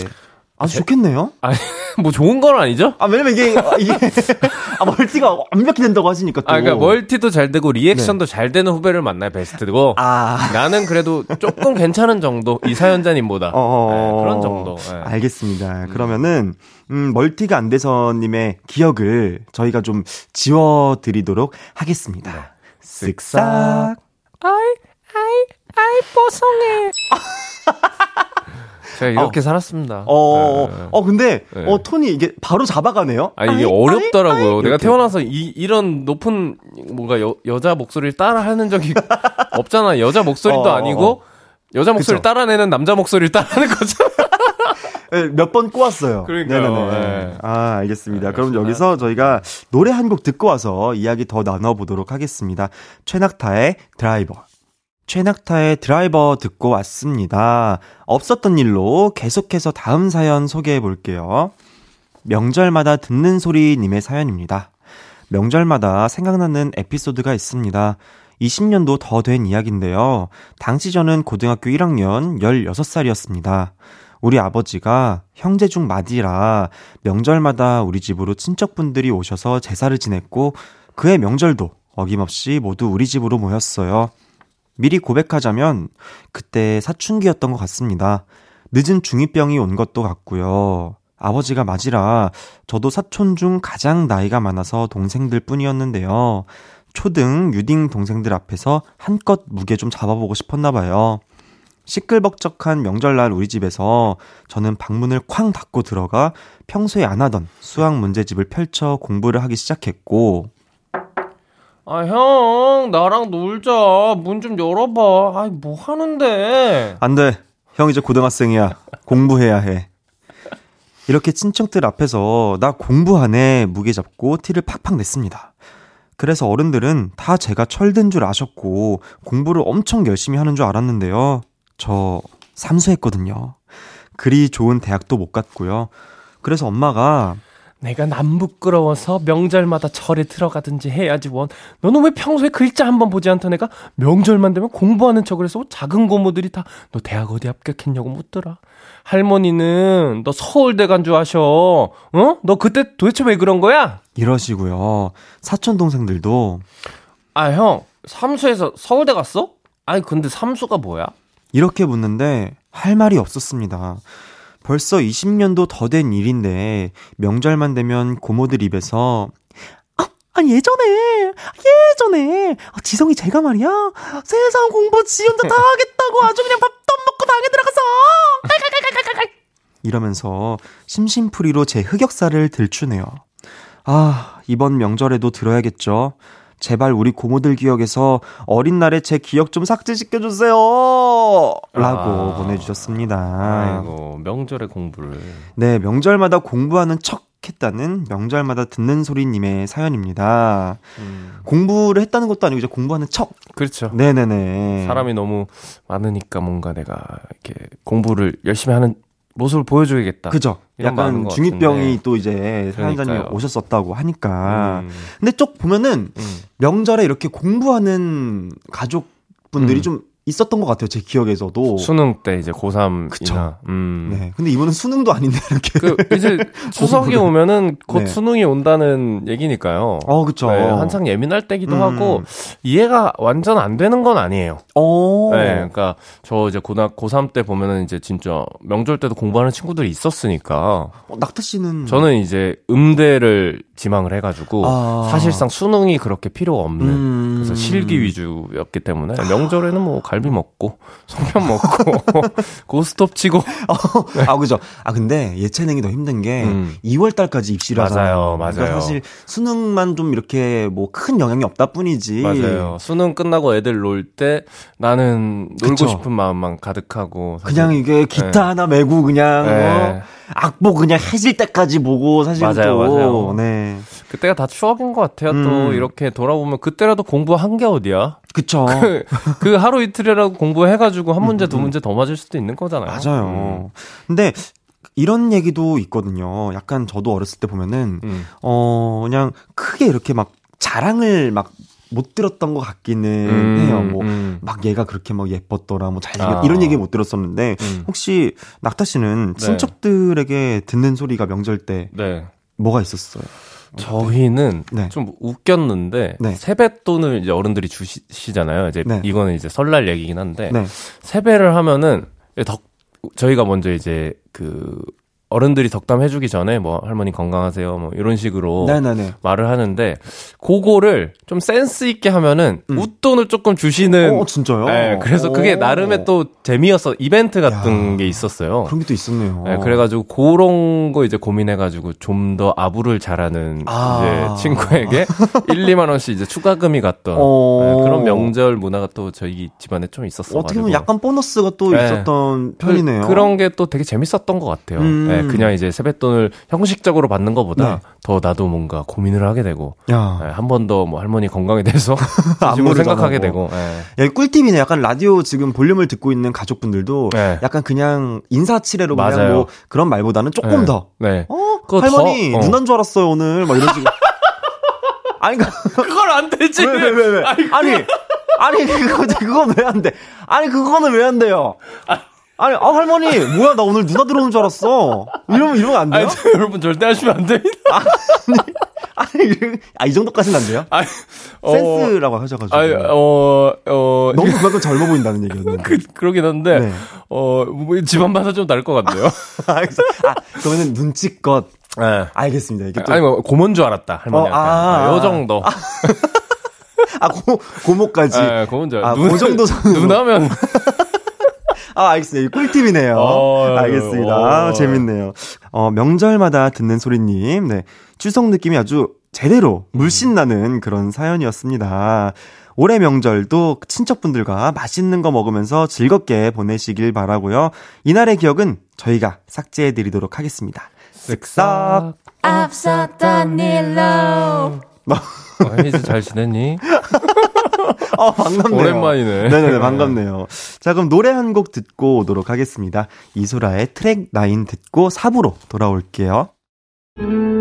아주 제- 좋겠네요. 아니 뭐 좋은 건 아니죠? 아 왜냐면 이게 이게 아 멀티가 완벽히 된다고 하시니까 또. 아, 그러니까 멀티도 잘 되고 리액션도 잘 되는 후배를 만나야 베스트고 네. 아. 나는 그래도 조금 괜찮은 정도 이 사연자님보다 어, 네, 그런 정도. 네. 알겠습니다. 그러면은 음, 멀티가 안 돼서님의 기억을 저희가 좀 지워드리도록 하겠습니다. 쓱싹. 제가 이 렇게 살았습니다. 어, 네. 어, 근데, 네. 어, 톤이 이게 바로 잡아가네요. 아 이게 아이, 어렵더라고요. 아이, 내가 이렇게. 태어나서 이 이런 높은 뭔가 여, 여자 목소리를 따라하는 적이 없잖아. 여자 목소리도 어, 어, 아니고 여자 목소리를 그쵸. 따라내는 남자 목소리를 따라하는 거잖아. 몇번 꼬았어요. 그러니까요. 네네네. 네. 아, 알겠습니다. 네, 그럼. 여기서 저희가 노래 한 곡 듣고 와서 이야기 더 나눠보도록 하겠습니다. 최낙타의 드라이버. 최낙타의 드라이버 듣고 왔습니다. 없었던 일로 계속해서 다음 사연 소개해 볼게요. 명절마다 듣는 소리님의 사연입니다. 명절마다 생각나는 에피소드가 있습니다. 20년도 더 된 이야기인데요. 당시 저는 고등학교 1학년 16살이었습니다. 우리 아버지가 형제 중 맏이라 명절마다 우리 집으로 친척분들이 오셔서 제사를 지냈고 그의 명절도 어김없이 모두 우리 집으로 모였어요. 미리 고백하자면 그때 사춘기였던 것 같습니다. 늦은 중2병이 온 것도 같고요. 아버지가 맞이라 저도 사촌 중 가장 나이가 많아서 동생들 뿐이었는데요. 초등 유딩 동생들 앞에서 한껏 무게 좀 잡아보고 싶었나 봐요. 시끌벅적한 명절날 우리 집에서 저는 방문을 쾅 닫고 들어가 평소에 안 하던 수학 문제집을 펼쳐 공부를 하기 시작했고 아, 형, 나랑 놀자. 문 좀 열어봐. 아이, 뭐 하는데? 안 돼. 형 이제 고등학생이야. 공부해야 해. 이렇게 친척들 앞에서 나 공부하네 무게 잡고 티를 팍팍 냈습니다. 그래서 어른들은 다 제가 철든 줄 아셨고 공부를 엄청 열심히 하는 줄 알았는데요. 저 삼수했거든요. 그리 좋은 대학도 못 갔고요. 그래서 엄마가 내가 남 부끄러워서 명절마다 절에 들어가든지 해야지 원. 너는 왜 평소에 글자 한번 보지 않던 애가 명절만 되면 공부하는 척을 해서 작은 고모들이 다 너 대학 어디 합격했냐고 묻더라. 할머니는 너 서울대 간 줄 아셔. 어? 너 그때 도대체 왜 그런 거야? 이러시고요. 사촌 동생들도 아, 형. 삼수에서 서울대 갔어? 아니, 근데 삼수가 뭐야? 이렇게 묻는데 할 말이 없었습니다. 벌써 20년도 더 된 일인데 명절만 되면 고모들 입에서 아, 아니 예전에 예전에 아, 지성이 제가 말이야 세상 공부 지 혼자 다 하겠다고 아주 그냥 밥도 안 먹고 방에 들어가서 깔깔깔깔깔깔 이러면서 심심풀이로 제 흑역사를 들추네요. 아 이번 명절에도 들어야겠죠. 제발 우리 고모들 기억에서 어린 날에 제 기억 좀 삭제시켜 주세요. 라고 아. 보내주셨습니다. 아이고, 명절에 공부를. 네, 명절마다 공부하는 척 했다는 명절마다 듣는 소리님의 사연입니다. 음, 공부를 했다는 것도 아니고 이제 공부하는 척. 그렇죠. 네네네. 사람이 너무 많으니까 뭔가 내가 이렇게 공부를 열심히 하는 모습을 보여줘야겠다. 그죠. 약간 것 중이병이. 또 이제 사연자님이. 오셨었다고 하니까. 음, 근데 쪽 보면은 음. 명절에 이렇게 공부하는 가족분들이 음. 좀 있었던 것 같아요. 제 기억에서도. 수능 때 이제 고3이나 그쵸. 음. 네. 근데 이분은 수능도 아닌데 이렇게. 그 이제 추석이. 오면은 곧 네. 수능이 온다는 얘기니까요. 어, 그쵸. 네, 한창 예민할 때기도 음. 하고 이해가 완전 안 되는 건 아니에요. 어. 네, 그러니까 저 이제 고등 고3 때 보면은 이제 진짜 명절 때도 공부하는 친구들이 있었으니까 어, 낙타 씨는. 저는 이제 음대를 지망을 해가지고 아. 사실상 수능이 그렇게 필요가 없는 음. 그래서 실기 위주였기 때문에 명절에는 뭐 갈비 먹고 송편 먹고 고스톱 치고 아, 그죠. 아, 근데 예체능이 더 힘든 게 음. 2월 달까지 입시를 맞아요. 맞아요. 그러니까 사실 수능만 좀 이렇게 뭐 큰 영향이 없다 뿐이지. 맞아요. 수능 끝나고 애들 놀 때 나는 놀고 그쵸. 싶은 마음만 가득하고 사실 그냥 이게 기타 네. 하나 메고 그냥 네. 어, 악보 그냥 해질 때까지 보고 사실 맞아요, 또 맞아요. 네. 그때가 다 추억인 것 같아요. 또 음. 이렇게 돌아보면 그때라도 공부한 게 어디야? 그쵸. 그, 그 하루 이틀이라고 공부해가지고 한 문제 두 문제 더 맞을 수도 있는 거잖아요. 음, 맞아요. 음. 근데 이런 얘기도 있거든요. 약간 저도 어렸을 때 보면은 음. 어 그냥 크게 이렇게 막 자랑을 막못 들었던 것 같기는 음, 해요. 뭐 음. 막 얘가 그렇게 막 예뻤더라, 뭐 잘생겼 아. 이런 얘기 못 들었었는데 음. 혹시 낙타 씨는 네. 친척들에게 듣는 소리가 명절 때 네. 뭐가 있었어요? 저희는 네. 좀 웃겼는데 네. 세뱃돈을 이제 어른들이 주시잖아요. 이제 네. 이거는 이제 설날 얘기긴 한데 네. 세배를 하면은 덕 저희가 먼저 이제 그 어른들이 덕담 해주기 전에 뭐 할머니 건강하세요 뭐 이런 식으로 네네네. 말을 하는데 그거를 좀 센스 있게 하면은 웃돈을 조금 주시는 어, 진짜요? 네, 그래서 그게 오. 나름의 또 재미였어 이벤트 같은 야. 게 있었어요. 그런 게 또 있었네요. 네, 그래가지고 그런 거 이제 고민해가지고 좀 더 아부를 잘하는 아. 이제 친구에게 1, 2만 원씩 이제 추가금이 갔던 어. 네, 그런 명절 문화가 또 저희 집안에 좀 있었어. 어떻게 보면 약간 보너스가 또 네. 있었던 편이네요. 그, 런 게 또 되게 재밌었던 것 같아요. 음. 네, 그냥 이제 세뱃돈을 형식적으로 받는 것보다 네. 더 나도 뭔가 고민을 하게 되고 야. 네, 한번 더 뭐 할머니 건강에 대해서 안무를 생각하게. 되고. 네. 야, 이 꿀팁이네. 약간 라디오 지금 볼륨을 듣고 있는 가족분들도 네. 약간 그냥 인사치레로 그냥 맞아요. 뭐 그런 말보다는 조금 네. 더. 네. 어, 할머니 더, 어. 누난 줄 알았어요 오늘 막 이런 식으로. 아니 그러니까 그걸 안 되지. 왜 왜 왜 왜? 아니 아니 그거 그건 왜 안 돼? 아니 그거는 왜 안 돼요? 아 니 아 할머니 뭐야 나 오늘 누나 들어오는 줄 알았어. 이러면 이러면 안 돼요? 아니, 여러분 절대 하시면 안 됩니다. 아니 아 이 정도까지는 안 돼요? 아니, 어, 센스라고 하셔가지고. 아니, 어, 어, 너무 그만큼 젊어 보인다는 얘기였는데. 그, 그러긴 한데, 네. 어, 뭐 집안마다 좀 다를 것 같네요. 알겠어. 아, 그러면은 눈치껏. 네. 알겠습니다. 이게 또. 아니, 뭐, 고모인 줄 알았다, 할머니한테. 어, 아, 아, 요 아. 정도. 아, 고, 고모까지. 네, 고모인 줄 아, 알았다. 그 정도 선으로. 누나면, 아, 알겠습니다. 꿀팁이네요. 어, 알겠습니다. 어. 아, 재밌네요. 어, 명절마다 듣는 소리님. 네. 추석 느낌이 아주 제대로 물씬 나는 그런 사연이었습니다. 올해 명절도 친척분들과 맛있는 거 먹으면서 즐겁게 보내시길 바라고요. 이날의 기억은 저희가 삭제해 드리도록 하겠습니다. 쓱싹. 앞섰던 일로 어, 혜지 잘 지냈니? 어, 반갑네요. 오랜만이네. 네네네, 반갑네요. 자, 그럼 노래 한 곡 듣고 오도록 하겠습니다. 이소라의 트랙 9 듣고 4부로 돌아올게요. 너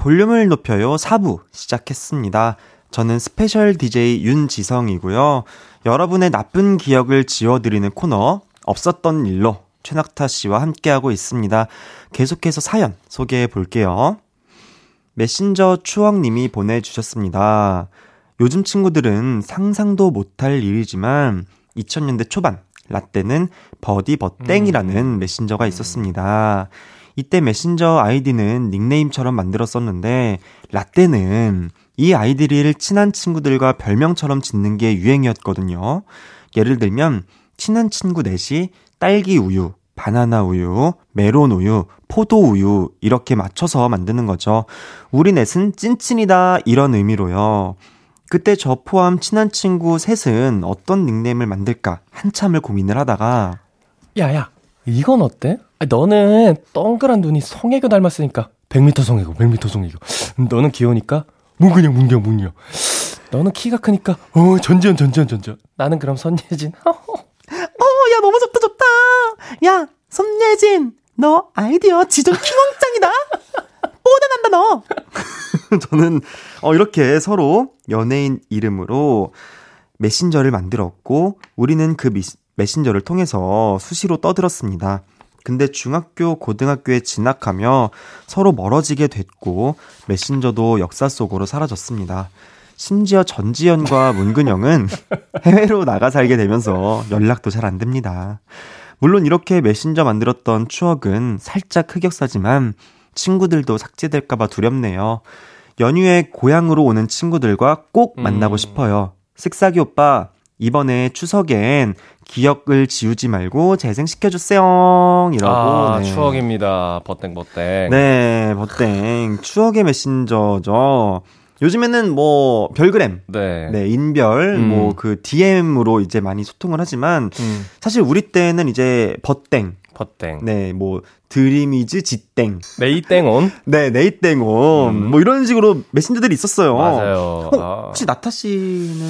볼륨을 높여요 4부 시작했습니다. 저는 스페셜 DJ 윤지성이고요. 여러분의 나쁜 기억을 지워드리는 코너 없었던 일로 최낙타 씨와 함께하고 있습니다. 계속해서 사연 소개해 볼게요. 메신저 추억님이 보내주셨습니다. 요즘 친구들은 상상도 못할 일이지만 2000년대 초반 라떼는 버디 버땡이라는 메신저가 있었습니다. 이때 메신저 아이디는 닉네임처럼 만들었었는데 라떼는 이 아이디를 친한 친구들과 별명처럼 짓는 게 유행이었거든요. 예를 들면 친한 친구 넷이 딸기 우유, 바나나 우유, 메론 우유, 포도 우유 이렇게 맞춰서 만드는 거죠. 우리 넷은 찐친이다 이런 의미로요. 그때 저 포함 친한 친구 셋은 어떤 닉네임을 만들까 한참을 고민을 하다가 야, 야, 이건 어때? 아, 너는 동그란 눈이 송혜교 닮았으니까 100m 송혜교, 100m 송혜교. 너는 귀여우니까 문근영, 문경, 문경. 너는 키가 크니까 어, 전지현, 전지현, 전지현. 나는 그럼 선예진. 어, 야, 너무 좋다, 좋다. 야, 손예진, 너 아이디어 지존 킹왕짱이다. 뽀대난다, 너. 저는, 어, 이렇게 서로 연예인 이름으로 메신저를 만들었고, 우리는 그 미, 메신저를 통해서 수시로 떠들었습니다. 근데 중학교, 고등학교에 진학하며 서로 멀어지게 됐고, 메신저도 역사 속으로 사라졌습니다. 심지어 전지현과 문근영은 해외로 나가 살게 되면서 연락도 잘 안 됩니다. 물론 이렇게 메신저 만들었던 추억은 살짝 흑역사지만 친구들도 삭제될까봐 두렵네요. 연휴에 고향으로 오는 친구들과 꼭 만나고 싶어요. 쓱싹이 오빠, 이번에 추석엔 기억을 지우지 말고 재생시켜주세요. 이라고. 아, 네. 추억입니다. 버땡, 버땡. 네, 버땡. 추억의 메신저죠. 요즘에는 뭐, 별그램. 네. 네, 인별, 음. 뭐, 그, DM으로 이제 많이 소통을 하지만, 음, 사실 우리 때는 이제, 버땡, 버땡. 네, 뭐, 드림위즈 지땡. 네이땡온. 네, 네이땡온. 뭐 이런 식으로 메신저들이 있었어요. 음. 맞아요. 어, 아. 혹시 낙타 씨는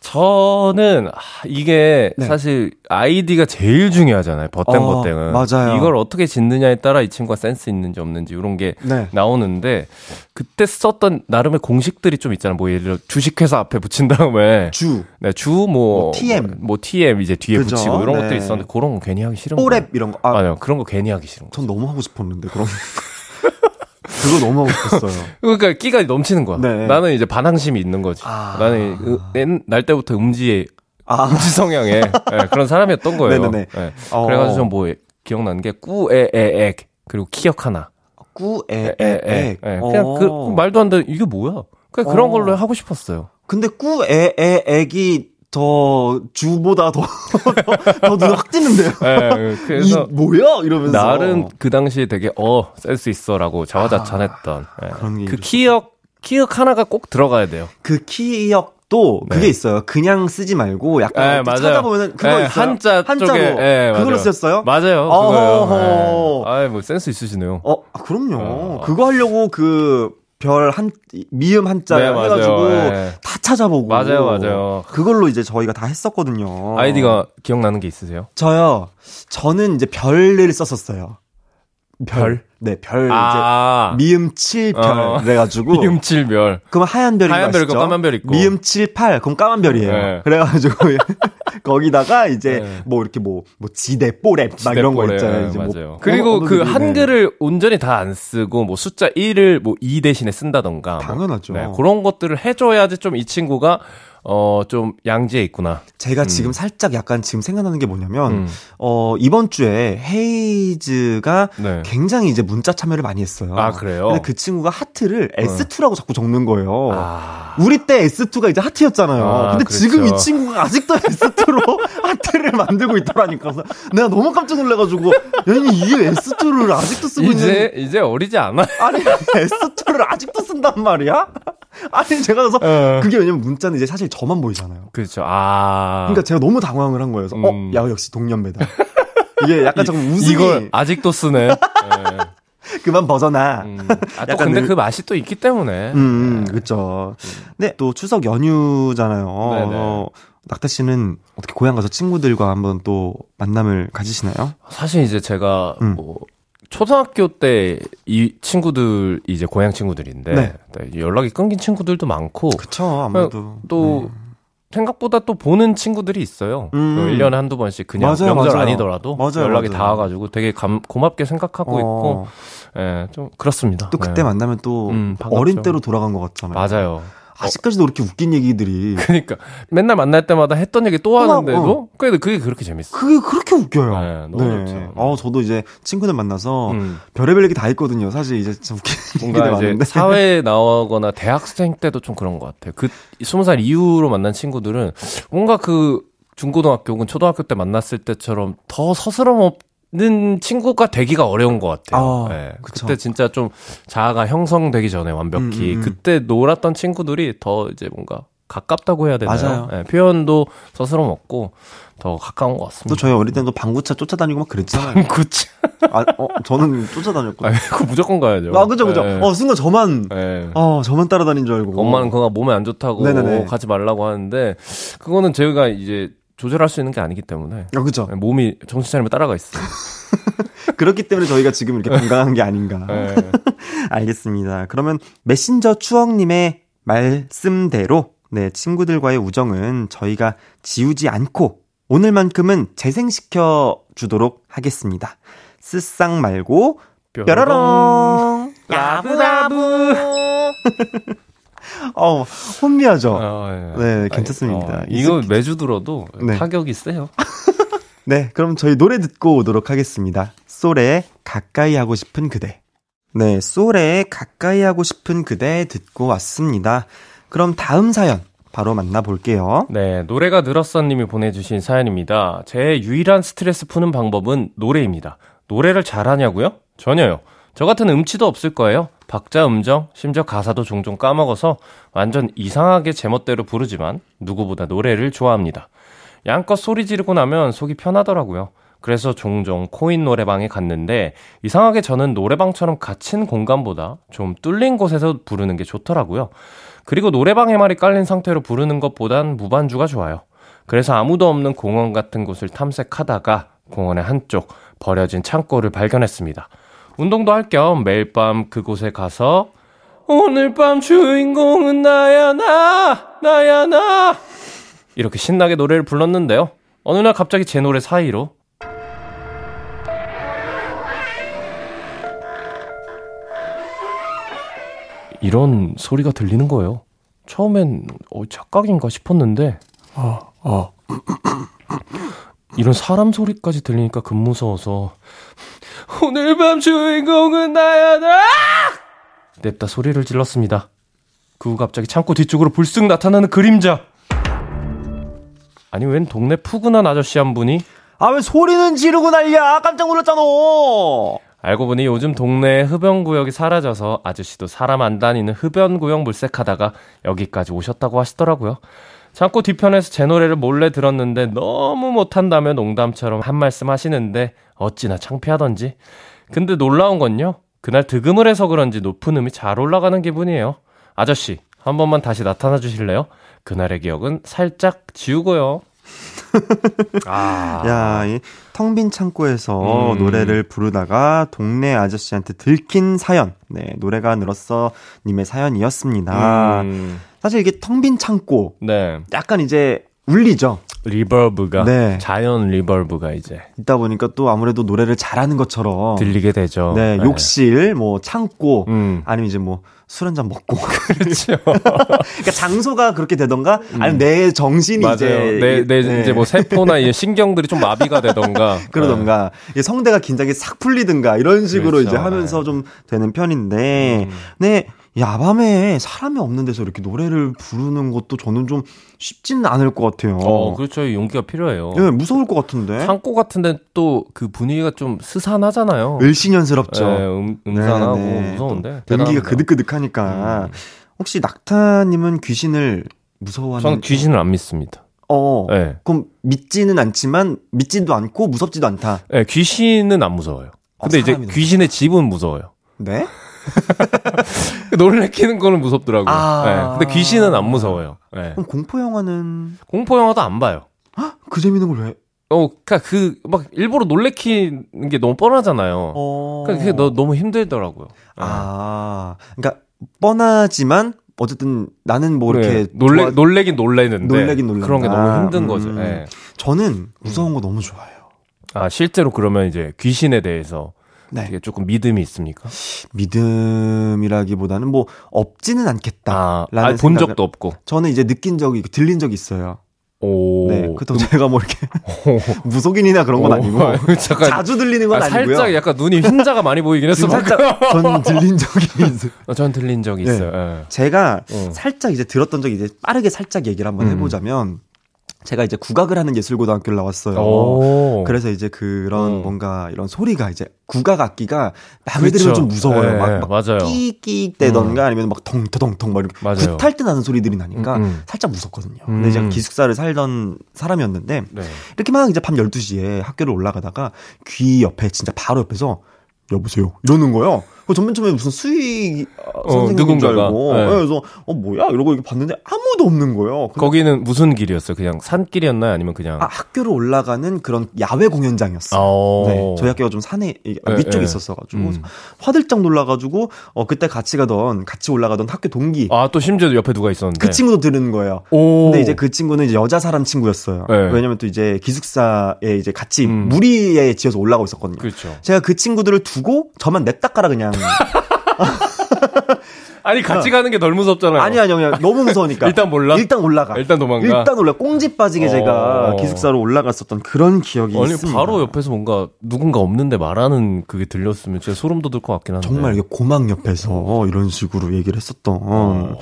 저는 아, 이게 네. 사실 아이디가 제일 중요하잖아요. 버땡버땡은. 어, 맞아요. 이걸 어떻게 짓느냐에 따라 이 친구가 센스 있는지 없는지 이런 게 네. 나오는데 그때 썼던 나름의 공식들이 좀 있잖아요. 뭐 예를 들어 주식회사 앞에 붙인 다음에 주, 네, 주 뭐, 뭐 TM. 뭐 TM 이제 뒤에 그죠? 붙이고 이런 네. 것들이 있었는데 그런 거 괜히 하기 싫은 거예요. 뽀랩 이런 거. 아, 맞아요. 그런 거 괜히 하기 싫은 거. 전 너무 하고 싶었는데 그런 그거 너무 하고 싶었어요. 그러니까 끼가 넘치는 거야. 네. 나는 이제 반항심이 있는 거지. 아. 나는 그, 옛- 날 때부터 음지에 아, 음지 성향의 네, 그런 사람이었던 거예요. 네. 어. 그래가지고 좀뭐 기억나는 게 꾸에에액 그리고 키역 하나. 꾸에에에. 에에. 네. 그냥 그, 그 말도 안 돼. 이게 뭐야? 그냥 그런 어. 걸로 하고 싶었어요. 근데 꾸에에액이 더 주보다 더, 더, 더 눈에 확 띄는데요. 네, 그래서 이 뭐야? 이러면서. 나름 그 당시에 되게 어 센스 있어라고 자화자찬했던 네. 아, 그런 게 그. 키역 키역 하나가 꼭 들어가야 돼요. 그 키역도 네. 그게 있어요. 그냥 쓰지 말고 약간 네. 찾아보면은 그거 네, 있어요. 한자 한자로 네, 그걸로. 쓰셨어요? 맞아요. 어허허. 그거요. 네. 아이 뭐 센스 있으시네요. 어, 아, 그럼요. 어. 그거 하려고 그 별 한 미음 한자 네. 해가지고 네. 다 찾아보고 맞아요, 맞아요. 그걸로 이제 저희가 다 했었거든요. 아이디가 기억나는 게 있으세요? 저요. 저는 이제 별을 썼었어요. 별. 네, 별 아, 이제 미음 7별 어. 그래 가지고 미음칠 별. 그럼 하얀 별이 하얀 별? 있고 까만 별 있고. 미음 7, 8 그럼 까만 별이에요. 네. 그래 가지고 거기다가 이제 네. 뭐 이렇게 뭐뭐 지대 뽀랩 막 이런 거 지대뽀레. 있잖아요. 이제 맞아요. 뭐 그리고 언어- 그 언어들이, 네. 한글을 온전히 다 안 쓰고 뭐 숫자 1을 뭐 2 대신에 쓴다던가. 뭐. 당연하죠. 네, 그런 것들을 해 줘야지 좀 이 친구가 어 좀 양지에 있구나. 제가 지금 살짝 약간 지금 생각나는 게 뭐냐면 음. 어 이번 주에 헤이즈가 네. 굉장히 이제 문자 참여를 많이 했어요. 아, 그래요? 근데 그 친구가 하트를 S2라고 자꾸 적는 거예요. 아. 우리 때 S2가 이제 하트였잖아요. 아, 근데 그렇죠. 지금 이 친구가 아직도 S2로 하트를 만들고 있더라니까. 그래서 내가 너무 깜짝 놀래가지고, 얘는 이게 S2를 아직도 쓰고 있는. 이제 이제 어리지 않아. 아니, S2를 아직도 쓴단 말이야? 아니, 제가 그래서, 어. 그게 왜냐면 문자는 이제 사실 저만 보이잖아요. 그렇죠. 아. 그러니까 제가 너무 당황을 한 거예요. 그래서, 음. 어, 야, 역시 동년배다. 이게 약간 조금 웃음이 이걸 아직도 쓰네. 네. 그만 벗어나. 음. 아, 또 근데 늘- 그 맛이 또 있기 때문에. 음, 그쵸. 네, 또 추석 연휴잖아요. 네네. 어, 낙타 씨는 어떻게 고향 가서 친구들과 한번 또 만남을 가지시나요? 사실 이제 제가 음. 뭐 초등학교 때 이 친구들 이제 고향 친구들인데 네. 네, 연락이 끊긴 친구들도 많고 그쵸, 아무래도. 어, 또 생각보다 또 보는 친구들이 있어요. 음. 그 1년에 한두 번씩 그냥 맞아요, 명절 맞아요. 아니더라도 맞아요, 연락이 맞아요. 닿아 가지고 되게 감, 고맙게 생각하고 어, 있고 예, 좀 그렇습니다. 또 그때 네. 만나면 또 음. 어린 때로 돌아간 것 같잖아요. 맞아요. 아직까지도 그렇게 웃긴 얘기들이. 그러니까 맨날 만날 때마다 했던 얘기 또. 하는데도 그래도 그게 그렇게 재밌어. 그게 그렇게 웃겨요. 네, 너무 좋죠. 어, 저도 이제 친구들 만나서 음. 별의별 얘기 다 있거든요. 사실 이제 좀 웃긴 얘기들 뭔가 이제 많은데. 사회에 나오거나 대학생 때도 좀 그런 것 같아요. 그 스무 살 이후로 만난 친구들은 뭔가 그 중고등학교 혹은 초등학교 때 만났을 때처럼 더 서스럼 없 는 친구가 되기가 어려운 것 같아요. 아, 예. 그쵸. 그때 진짜 좀 자아가 형성되기 전에 완벽히 음, 음, 음. 그때 놀았던 친구들이 더 이제 뭔가 가깝다고 해야 되나요? 맞아요. 예, 표현도 서스럼 없고 더 가까운 것또 같습니다. 저희 어릴 때도 방구차 쫓아다니고 막 그랬잖아요. 그치. 아, 어, 저는 쫓아다녔거든요. 아, 그거 무조건 가야죠. 아, 그죠, 그죠. 예. 어, 순간 저만, 예. 어, 저만 따라다닌 줄 알고. 엄마는 그거 몸에 안 좋다고 네네네. 가지 말라고 하는데 그거는 저희가 이제 조절할 수 있는 게 아니기 때문에 아, 그죠. 몸이 정신 차리면 따라가 있어요. 그렇기 때문에 저희가 지금 이렇게 건강한 게 아닌가. 예. 알겠습니다. 그러면 메신저 추억님의 말씀대로 네, 친구들과의 우정은 저희가 지우지 않고 오늘만큼은 재생시켜 주도록 하겠습니다. 스쌍 말고 뾰로롱 야부다부 어, 혼미하죠. 아, 예. 네, 괜찮습니다. 어, 이거 매주 들어도 네. 타격이 세요. 네, 그럼 저희 노래 듣고 오도록 하겠습니다. 솔의 가까이 하고 싶은 그대. 네, 솔의 가까이 하고 싶은 그대 듣고 왔습니다. 그럼 다음 사연 바로 만나볼게요. 네, 노래가 늘었어님이 보내주신 사연입니다. 제 유일한 스트레스 푸는 방법은 노래입니다. 노래를 잘하냐고요? 전혀요. 저 같은 음치도 없을 거예요. 박자 음정, 심지어 가사도 종종 까먹어서 완전 이상하게 제멋대로 부르지만 누구보다 노래를 좋아합니다. 양껏 소리 지르고 나면 속이 편하더라고요. 그래서 종종 코인 노래방에 갔는데 이상하게 저는 노래방처럼 갇힌 공간보다 좀 뚫린 곳에서 부르는 게 좋더라고요. 그리고 노래방 해말이 깔린 상태로 부르는 것보단 무반주가 좋아요. 그래서 아무도 없는 공원 같은 곳을 탐색하다가 공원의 한쪽 버려진 창고를 발견했습니다. 운동도 할 겸 매일 밤 그곳에 가서 오늘 밤 주인공은 나야 나 나야 나 이렇게 신나게 노래를 불렀는데요. 어느 날 갑자기 제 노래 사이로 이런 소리가 들리는 거예요. 처음엔 어, 착각인가 싶었는데 아, 아. 이런 사람 소리까지 들리니까 급 무서워서 오늘 밤 주인공은 나야 나 냅다 소리를 질렀습니다. 그 후 갑자기 창고 뒤쪽으로 불쑥 나타나는 그림자 아니 웬 동네 푸근한 아저씨 한 분이 아, 왜 소리는 지르고 난리야? 깜짝 놀랐잖아. 알고 보니 요즘 동네에 흡연구역이 사라져서 아저씨도 사람 안 다니는 흡연구역 물색하다가 여기까지 오셨다고 하시더라고요. 창고 뒤편에서 제 노래를 몰래 들었는데 너무 못한다며 농담처럼 한 말씀 하시는데 어찌나 창피하던지. 근데 놀라운 건요. 그날 득음을 해서 그런지 높은 음이 잘 올라가는 기분이에요. 아저씨, 한 번만 다시 나타나 주실래요? 그날의 기억은 살짝 지우고요. 아. 야, 이 텅 빈 창고에서 음. 노래를 부르다가 동네 아저씨한테 들킨 사연. 네, 노래가 늘었어 님의 사연이었습니다. 음, 사실 이게 텅 빈 창고 네. 약간 이제 울리죠. reverb가 네. 자연 reverb가 이제 있다 보니까 또 아무래도 노래를 잘하는 것처럼 들리게 되죠. 네, 욕실, 뭐 창고, 음. 아니면 이제 뭐 술 한 잔 먹고. 그렇죠. 그러니까 장소가 그렇게 되던가, 아니면 내 정신이 맞아요. 이제 내, 내 네. 이제 뭐 세포나 이 신경들이 좀 마비가 되던가. 그러던가 이게 성대가 긴장이 싹 풀리든가 이런 식으로 그렇죠. 이제 하면서 네. 좀 되는 편인데, 음. 네 야밤에 사람이 없는 데서 이렇게 노래를 부르는 것도 저는 좀 쉽지는 않을 것 같아요. 어, 그렇죠. 용기가 필요해요. 예, 무서울 것 같은데. 창고 같은 데 또 그 분위기가 좀 스산하잖아요. 을씨년스럽죠. 네, 음, 음산하고 네, 네. 무서운데. 또 연기가. 그득그득하니까. 음. 혹시 낙타님은 귀신을 무서워하는? 저는 귀신을 안 믿습니다. 어. 네. 그럼 믿지는 않지만 믿지도 않고 무섭지도 않다. 네, 귀신은 안 무서워요. 근데 어, 이제 귀신의 집은 무서워요. 네? 놀래키는 거는 무섭더라고요. 아. 네, 근데 귀신은 안 무서워요. 네. 그럼 공포 영화는 공포 영화도 안 봐요. 그 재밌는 걸 왜? 어, 그니까 그, 막, 일부러 놀래키는 게 너무 뻔하잖아요. 어. 그러니까 그게 너, 너무 힘들더라고요. 아, 그러니까 뻔하지만 어쨌든 나는 뭐 이렇게 네, 놀래, 좋아- 놀래긴 놀래는데. 놀래긴 놀란다. 그런 게 너무 힘든 거죠. 음. 예. 저는 무서운 거 너무 좋아해요. 아, 실제로 그러면 이제 귀신에 대해서 네. 되게 조금 믿음이 있습니까? 믿음이라기보다는 뭐 없지는 않겠다. 아, 라는 아, 본 적도 없고. 저는 이제 느낀 적이 들린 적이 있어요. 오. 네. 그렇다고 제가 뭐 이렇게 무속인이나 그런 건 오. 아니고 잠깐. 자주 들리는 건 아, 아니고요. 살짝 약간 눈이 흰자가 많이 보이긴 했어. 살짝 전 들린 적이 있어요. 어, 전 들린 적이 네. 있어요. 예. 제가 어. 살짝 이제 들었던 적이 이제 빠르게 살짝 얘기를 한번 음. 해보자면 제가 이제 국악을 하는 예술고등학교를 나왔어요. 오. 그래서 이제 그런 어. 뭔가 이런 소리가 이제 국악 악기가 남이 그쵸. 들으면 좀 무서워요. 네, 막, 막 맞아요. 끼익 대던가 아니면 막 덩터덩텅 막 이렇게 맞아요. 굿할 때 나는 소리들이 나니까 음, 음. 살짝 무섭거든요. 음. 근데 제가 기숙사를 살던 사람이었는데 네. 이렇게 막 이제 밤 12시에 학교를 올라가다가 귀 옆에 진짜 바로 옆에서 여보세요 이러는 거예요. 그 전맨 처음에 무슨 수익 어, 선생님인 줄. 알고 네. 그래서 어 뭐야 이러고 이렇게 봤는데 아무도 없는 거예요. 거기는 무슨 길이었어요? 그냥 산길이었나요? 아니면 그냥? 아, 학교를 올라가는 그런 야외 공연장이었어요. 어. 네, 저희 학교가 좀 산에 이- 네, 위쪽에 네. 있었어가지고 음. 화들짝 놀라가지고 어 그때 같이 가던 같이 올라가던 학교 동기 아, 또 심지어 옆에 누가 있었는데. 그 친구도 들은 거예요. 오. 근데 이제 그 친구는 이제 여자 사람 친구였어요. 네. 왜냐면 또 이제 기숙사에 이제 같이 음. 무리에 지어서 올라가고 있었거든요. 그렇죠. 제가 그 친구들을 두고 저만 냅다 가라 그냥. 아니, 같이 가는 게 덜 무섭잖아요. 아니 아니 그냥 너무 무서우니까. 일단 몰라? 일단 올라가. 일단 도망가? 일단 올라. 꽁지 빠지게 제가 어. 기숙사로 올라갔었던 그런 기억이 아니, 있습니다. 바로 옆에서 뭔가 누군가 없는데 말하는 그게 들렸으면 진짜 소름 돋을 것 같긴 한데. 정말 이게 고막 옆에서 이런 식으로 얘기를 했었던. 어.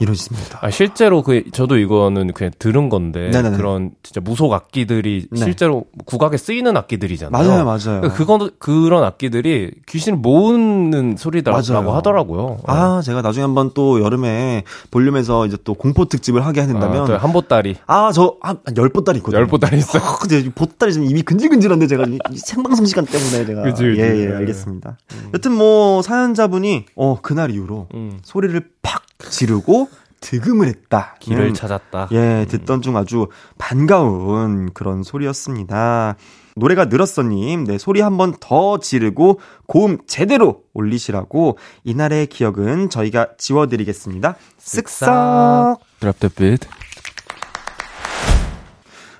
이루어집니다. 아, 실제로 그 저도 이거는 그냥 들은 건데 네네네. 그런 진짜 무속 악기들이 네. 실제로 국악에 쓰이는 악기들이잖아요. 맞아요, 맞아요. 그러니까 그건 그런 악기들이 귀신을 모으는 소리라고 맞아요. 하더라고요. 아, 제가 나중에 한번 또 여름에 볼륨에서 이제 또 공포 특집을 하게 된다면 아, 한 보따리 아, 저, 한, 열 보따리 있거든요. 열 보따리 있어요. 아, 근데 보따리 지금 입이 근질근질한데 제가 생방송 시간 때문에 제가. 그치, 그치. 예, 예, 네. 알겠습니다. 여튼 뭐, 사연자분이, 어, 그날 이후로 음. 소리를 팍 지르고 득음을 했다. 길을 음, 찾았다. 예, 듣던 중 아주 반가운 그런 소리였습니다. 노래가 늘었어님, 네, 소리 한 번 더 지르고 고음 제대로 올리시라고 이날의 기억은 저희가 지워드리겠습니다. 쓱싹! Drop the beat.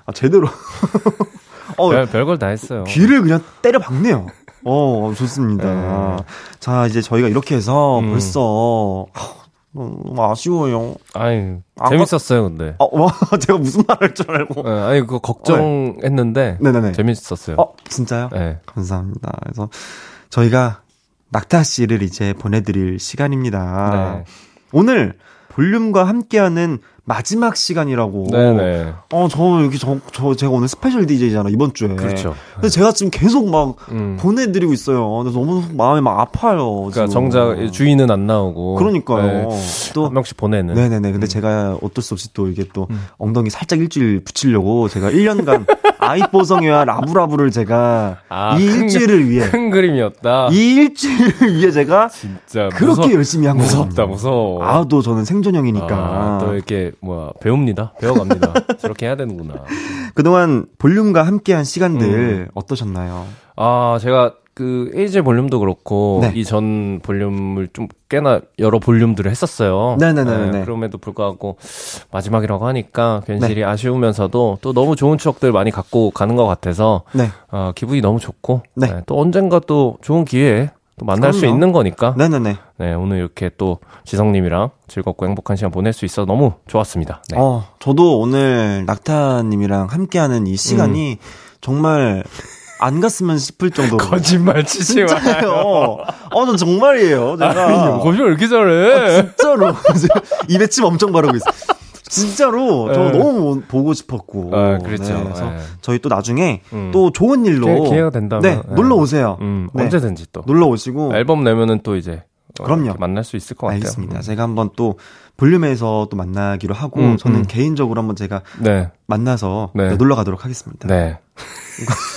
아, 제대로. 어, 별, 별걸 다 했어요. 귀를 그냥 때려 박네요. 어, 좋습니다. 네. 자, 이제 저희가 이렇게 해서 음. 벌써, 하, 너무 아쉬워요. 아유, 안 재밌었어요, 근데. 어, 와, 제가 무슨 말할 줄 알고. 예, 아니, 그거 걱정했는데. 네 네네. 재밌었어요. 어, 진짜요? 예. 감사합니다. 그래서 저희가 낙타 씨를 이제 보내드릴 시간입니다. 네. 오늘 볼륨과 함께하는 마지막 시간이라고. 네네. 어, 저 여기 저, 저 제가 오늘 스페셜 DJ잖아 이번 주에. 그렇죠. 근데 제가 지금 계속 막 음. 보내드리고 있어요. 근데 너무 마음이 막 아파요. 그러니까 지금. 정작 주인은 안 나오고. 그러니까요. 네. 또한 명씩 보내는. 네네네. 근데 음. 제가 어쩔 수 없이 또 이게 또 엉덩이 살짝 일주일 붙이려고 제가 1년간 아이뽀성이와 라브라브를 제가 아, 이 큰- 일주일을 위해 큰 그림이었다. 이 일주일을 위해 제가 진짜 그렇게 무섭- 열심히 한 거거든요. 무섭다, 무서워. 아, 또 저는 생존형이니까. 아, 또 이렇게 뭐야 배웁니다. 배워갑니다. 저렇게 해야 되는구나. 그동안 볼륨과 함께한 시간들 음. 어떠셨나요? 아 제가 그 에이즈 볼륨도 그렇고 네. 이전 볼륨을 좀 꽤나 여러 볼륨들을 했었어요. 네네네 네. 그럼에도 불구하고 마지막이라고 하니까 괜시리 아쉬우면서도 또 너무 좋은 추억들 많이 갖고 가는 것 같아서 네. 어, 기분이 너무 좋고 네. 네, 또 언젠가 또 좋은 기회에 또 만날 수 그럼요. 있는 거니까 네네네. 네, 오늘 이렇게 또 지성님이랑 즐겁고 행복한 시간 보낼 수 있어 너무 좋았습니다. 네. 어, 저도 오늘 낙타님이랑 함께하는 이 시간이 정말 안 갔으면 싶을 정도로. 거짓말 치지 마. 진짜예요. 어, 저 정말이에요. 제가. 거짓말 왜 이렇게 잘해? 진짜로. 입에 침 엄청 바르고 있어. 진짜로. 저 네. 너무 보고 싶었고. 아, 그렇죠. 네, 그래서 네. 저희 또 나중에 음. 또 좋은 일로. 기회- 기회가 된다면, 네, 네. 놀러 오세요. 음, 네. 언제든지 또. 놀러 오시고. 앨범 내면은 또 이제 어, 그럼요. 만날 수 있을 것 같아요. 알겠습니다. 제가 한번 또 볼륨에서 또 만나기로 하고 음, 저는 음. 개인적으로 한번 제가 네, 만나서 네. 네, 놀러 가도록 하겠습니다. 네.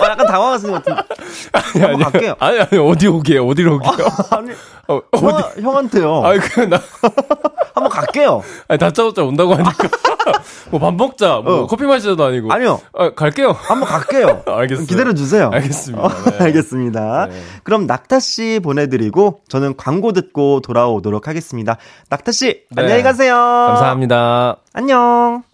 어, 약간 당황하시는 것 같은데. 한번 갈게요. 아니 아니 어디 오게 어디로 오게요? 아 니, 어, 형, 어디? 형 한테요. 아니 그나 한번 갈게요. 아니 다짜고짜 온다고 하니까 뭐 밥 먹자, 뭐 어. 커피 마시자도 아니고. 아니요. 아, 갈게요. 한번 갈게요. 알겠어요. 기다려주세요. 알겠습니다. 어, 네. 알겠습니다. 네. 그럼 낙타씨 보내드리고 저는 광고 듣고 돌아오도록 하겠습니다. 낙타씨, 네. 안녕히 가세요. 감사합니다. 안녕.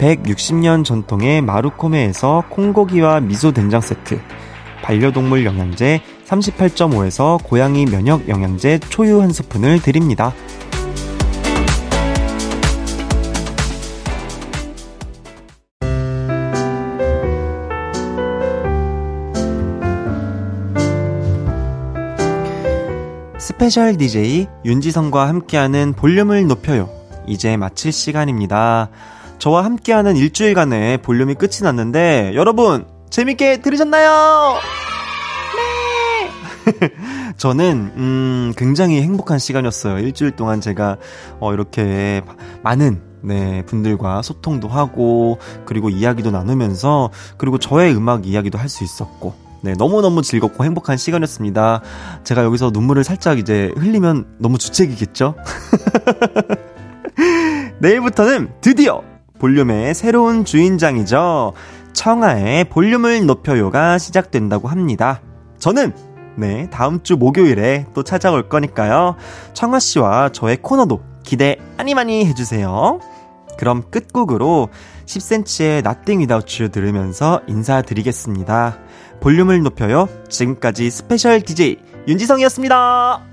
160년 전통의 마루코메에서 콩고기와 미소 된장 세트, 반려동물 영양제 38.5에서 고양이 면역 영양제 초유 한 스푼을 드립니다. 스페셜 DJ 윤지성과 함께하는 볼륨을 높여요. 이제 마칠 시간입니다. 저와 함께하는 일주일간의 볼륨이 끝이 났는데 여러분 재밌게 들으셨나요? 네. 저는 음 굉장히 행복한 시간이었어요. 일주일 동안 제가 어 이렇게 많은 네, 분들과 소통도 하고 그리고 이야기도 나누면서 그리고 저의 음악 이야기도 할 수 있었고 네, 너무너무 즐겁고 행복한 시간이었습니다. 제가 여기서 눈물을 살짝 이제 흘리면 너무 주책이겠죠? 내일부터는 드디어 볼륨의 새로운 주인장이죠. 청하의 볼륨을 높여요가 시작된다고 합니다. 저는 네, 다음 주 목요일에 또 찾아올 거니까요. 청하 씨와 저의 코너도 기대 많이 많이 해주세요. 그럼 끝곡으로 10cm의 Nothing Without You 들으면서 인사드리겠습니다. 볼륨을 높여요. 지금까지 스페셜 DJ 윤지성이었습니다.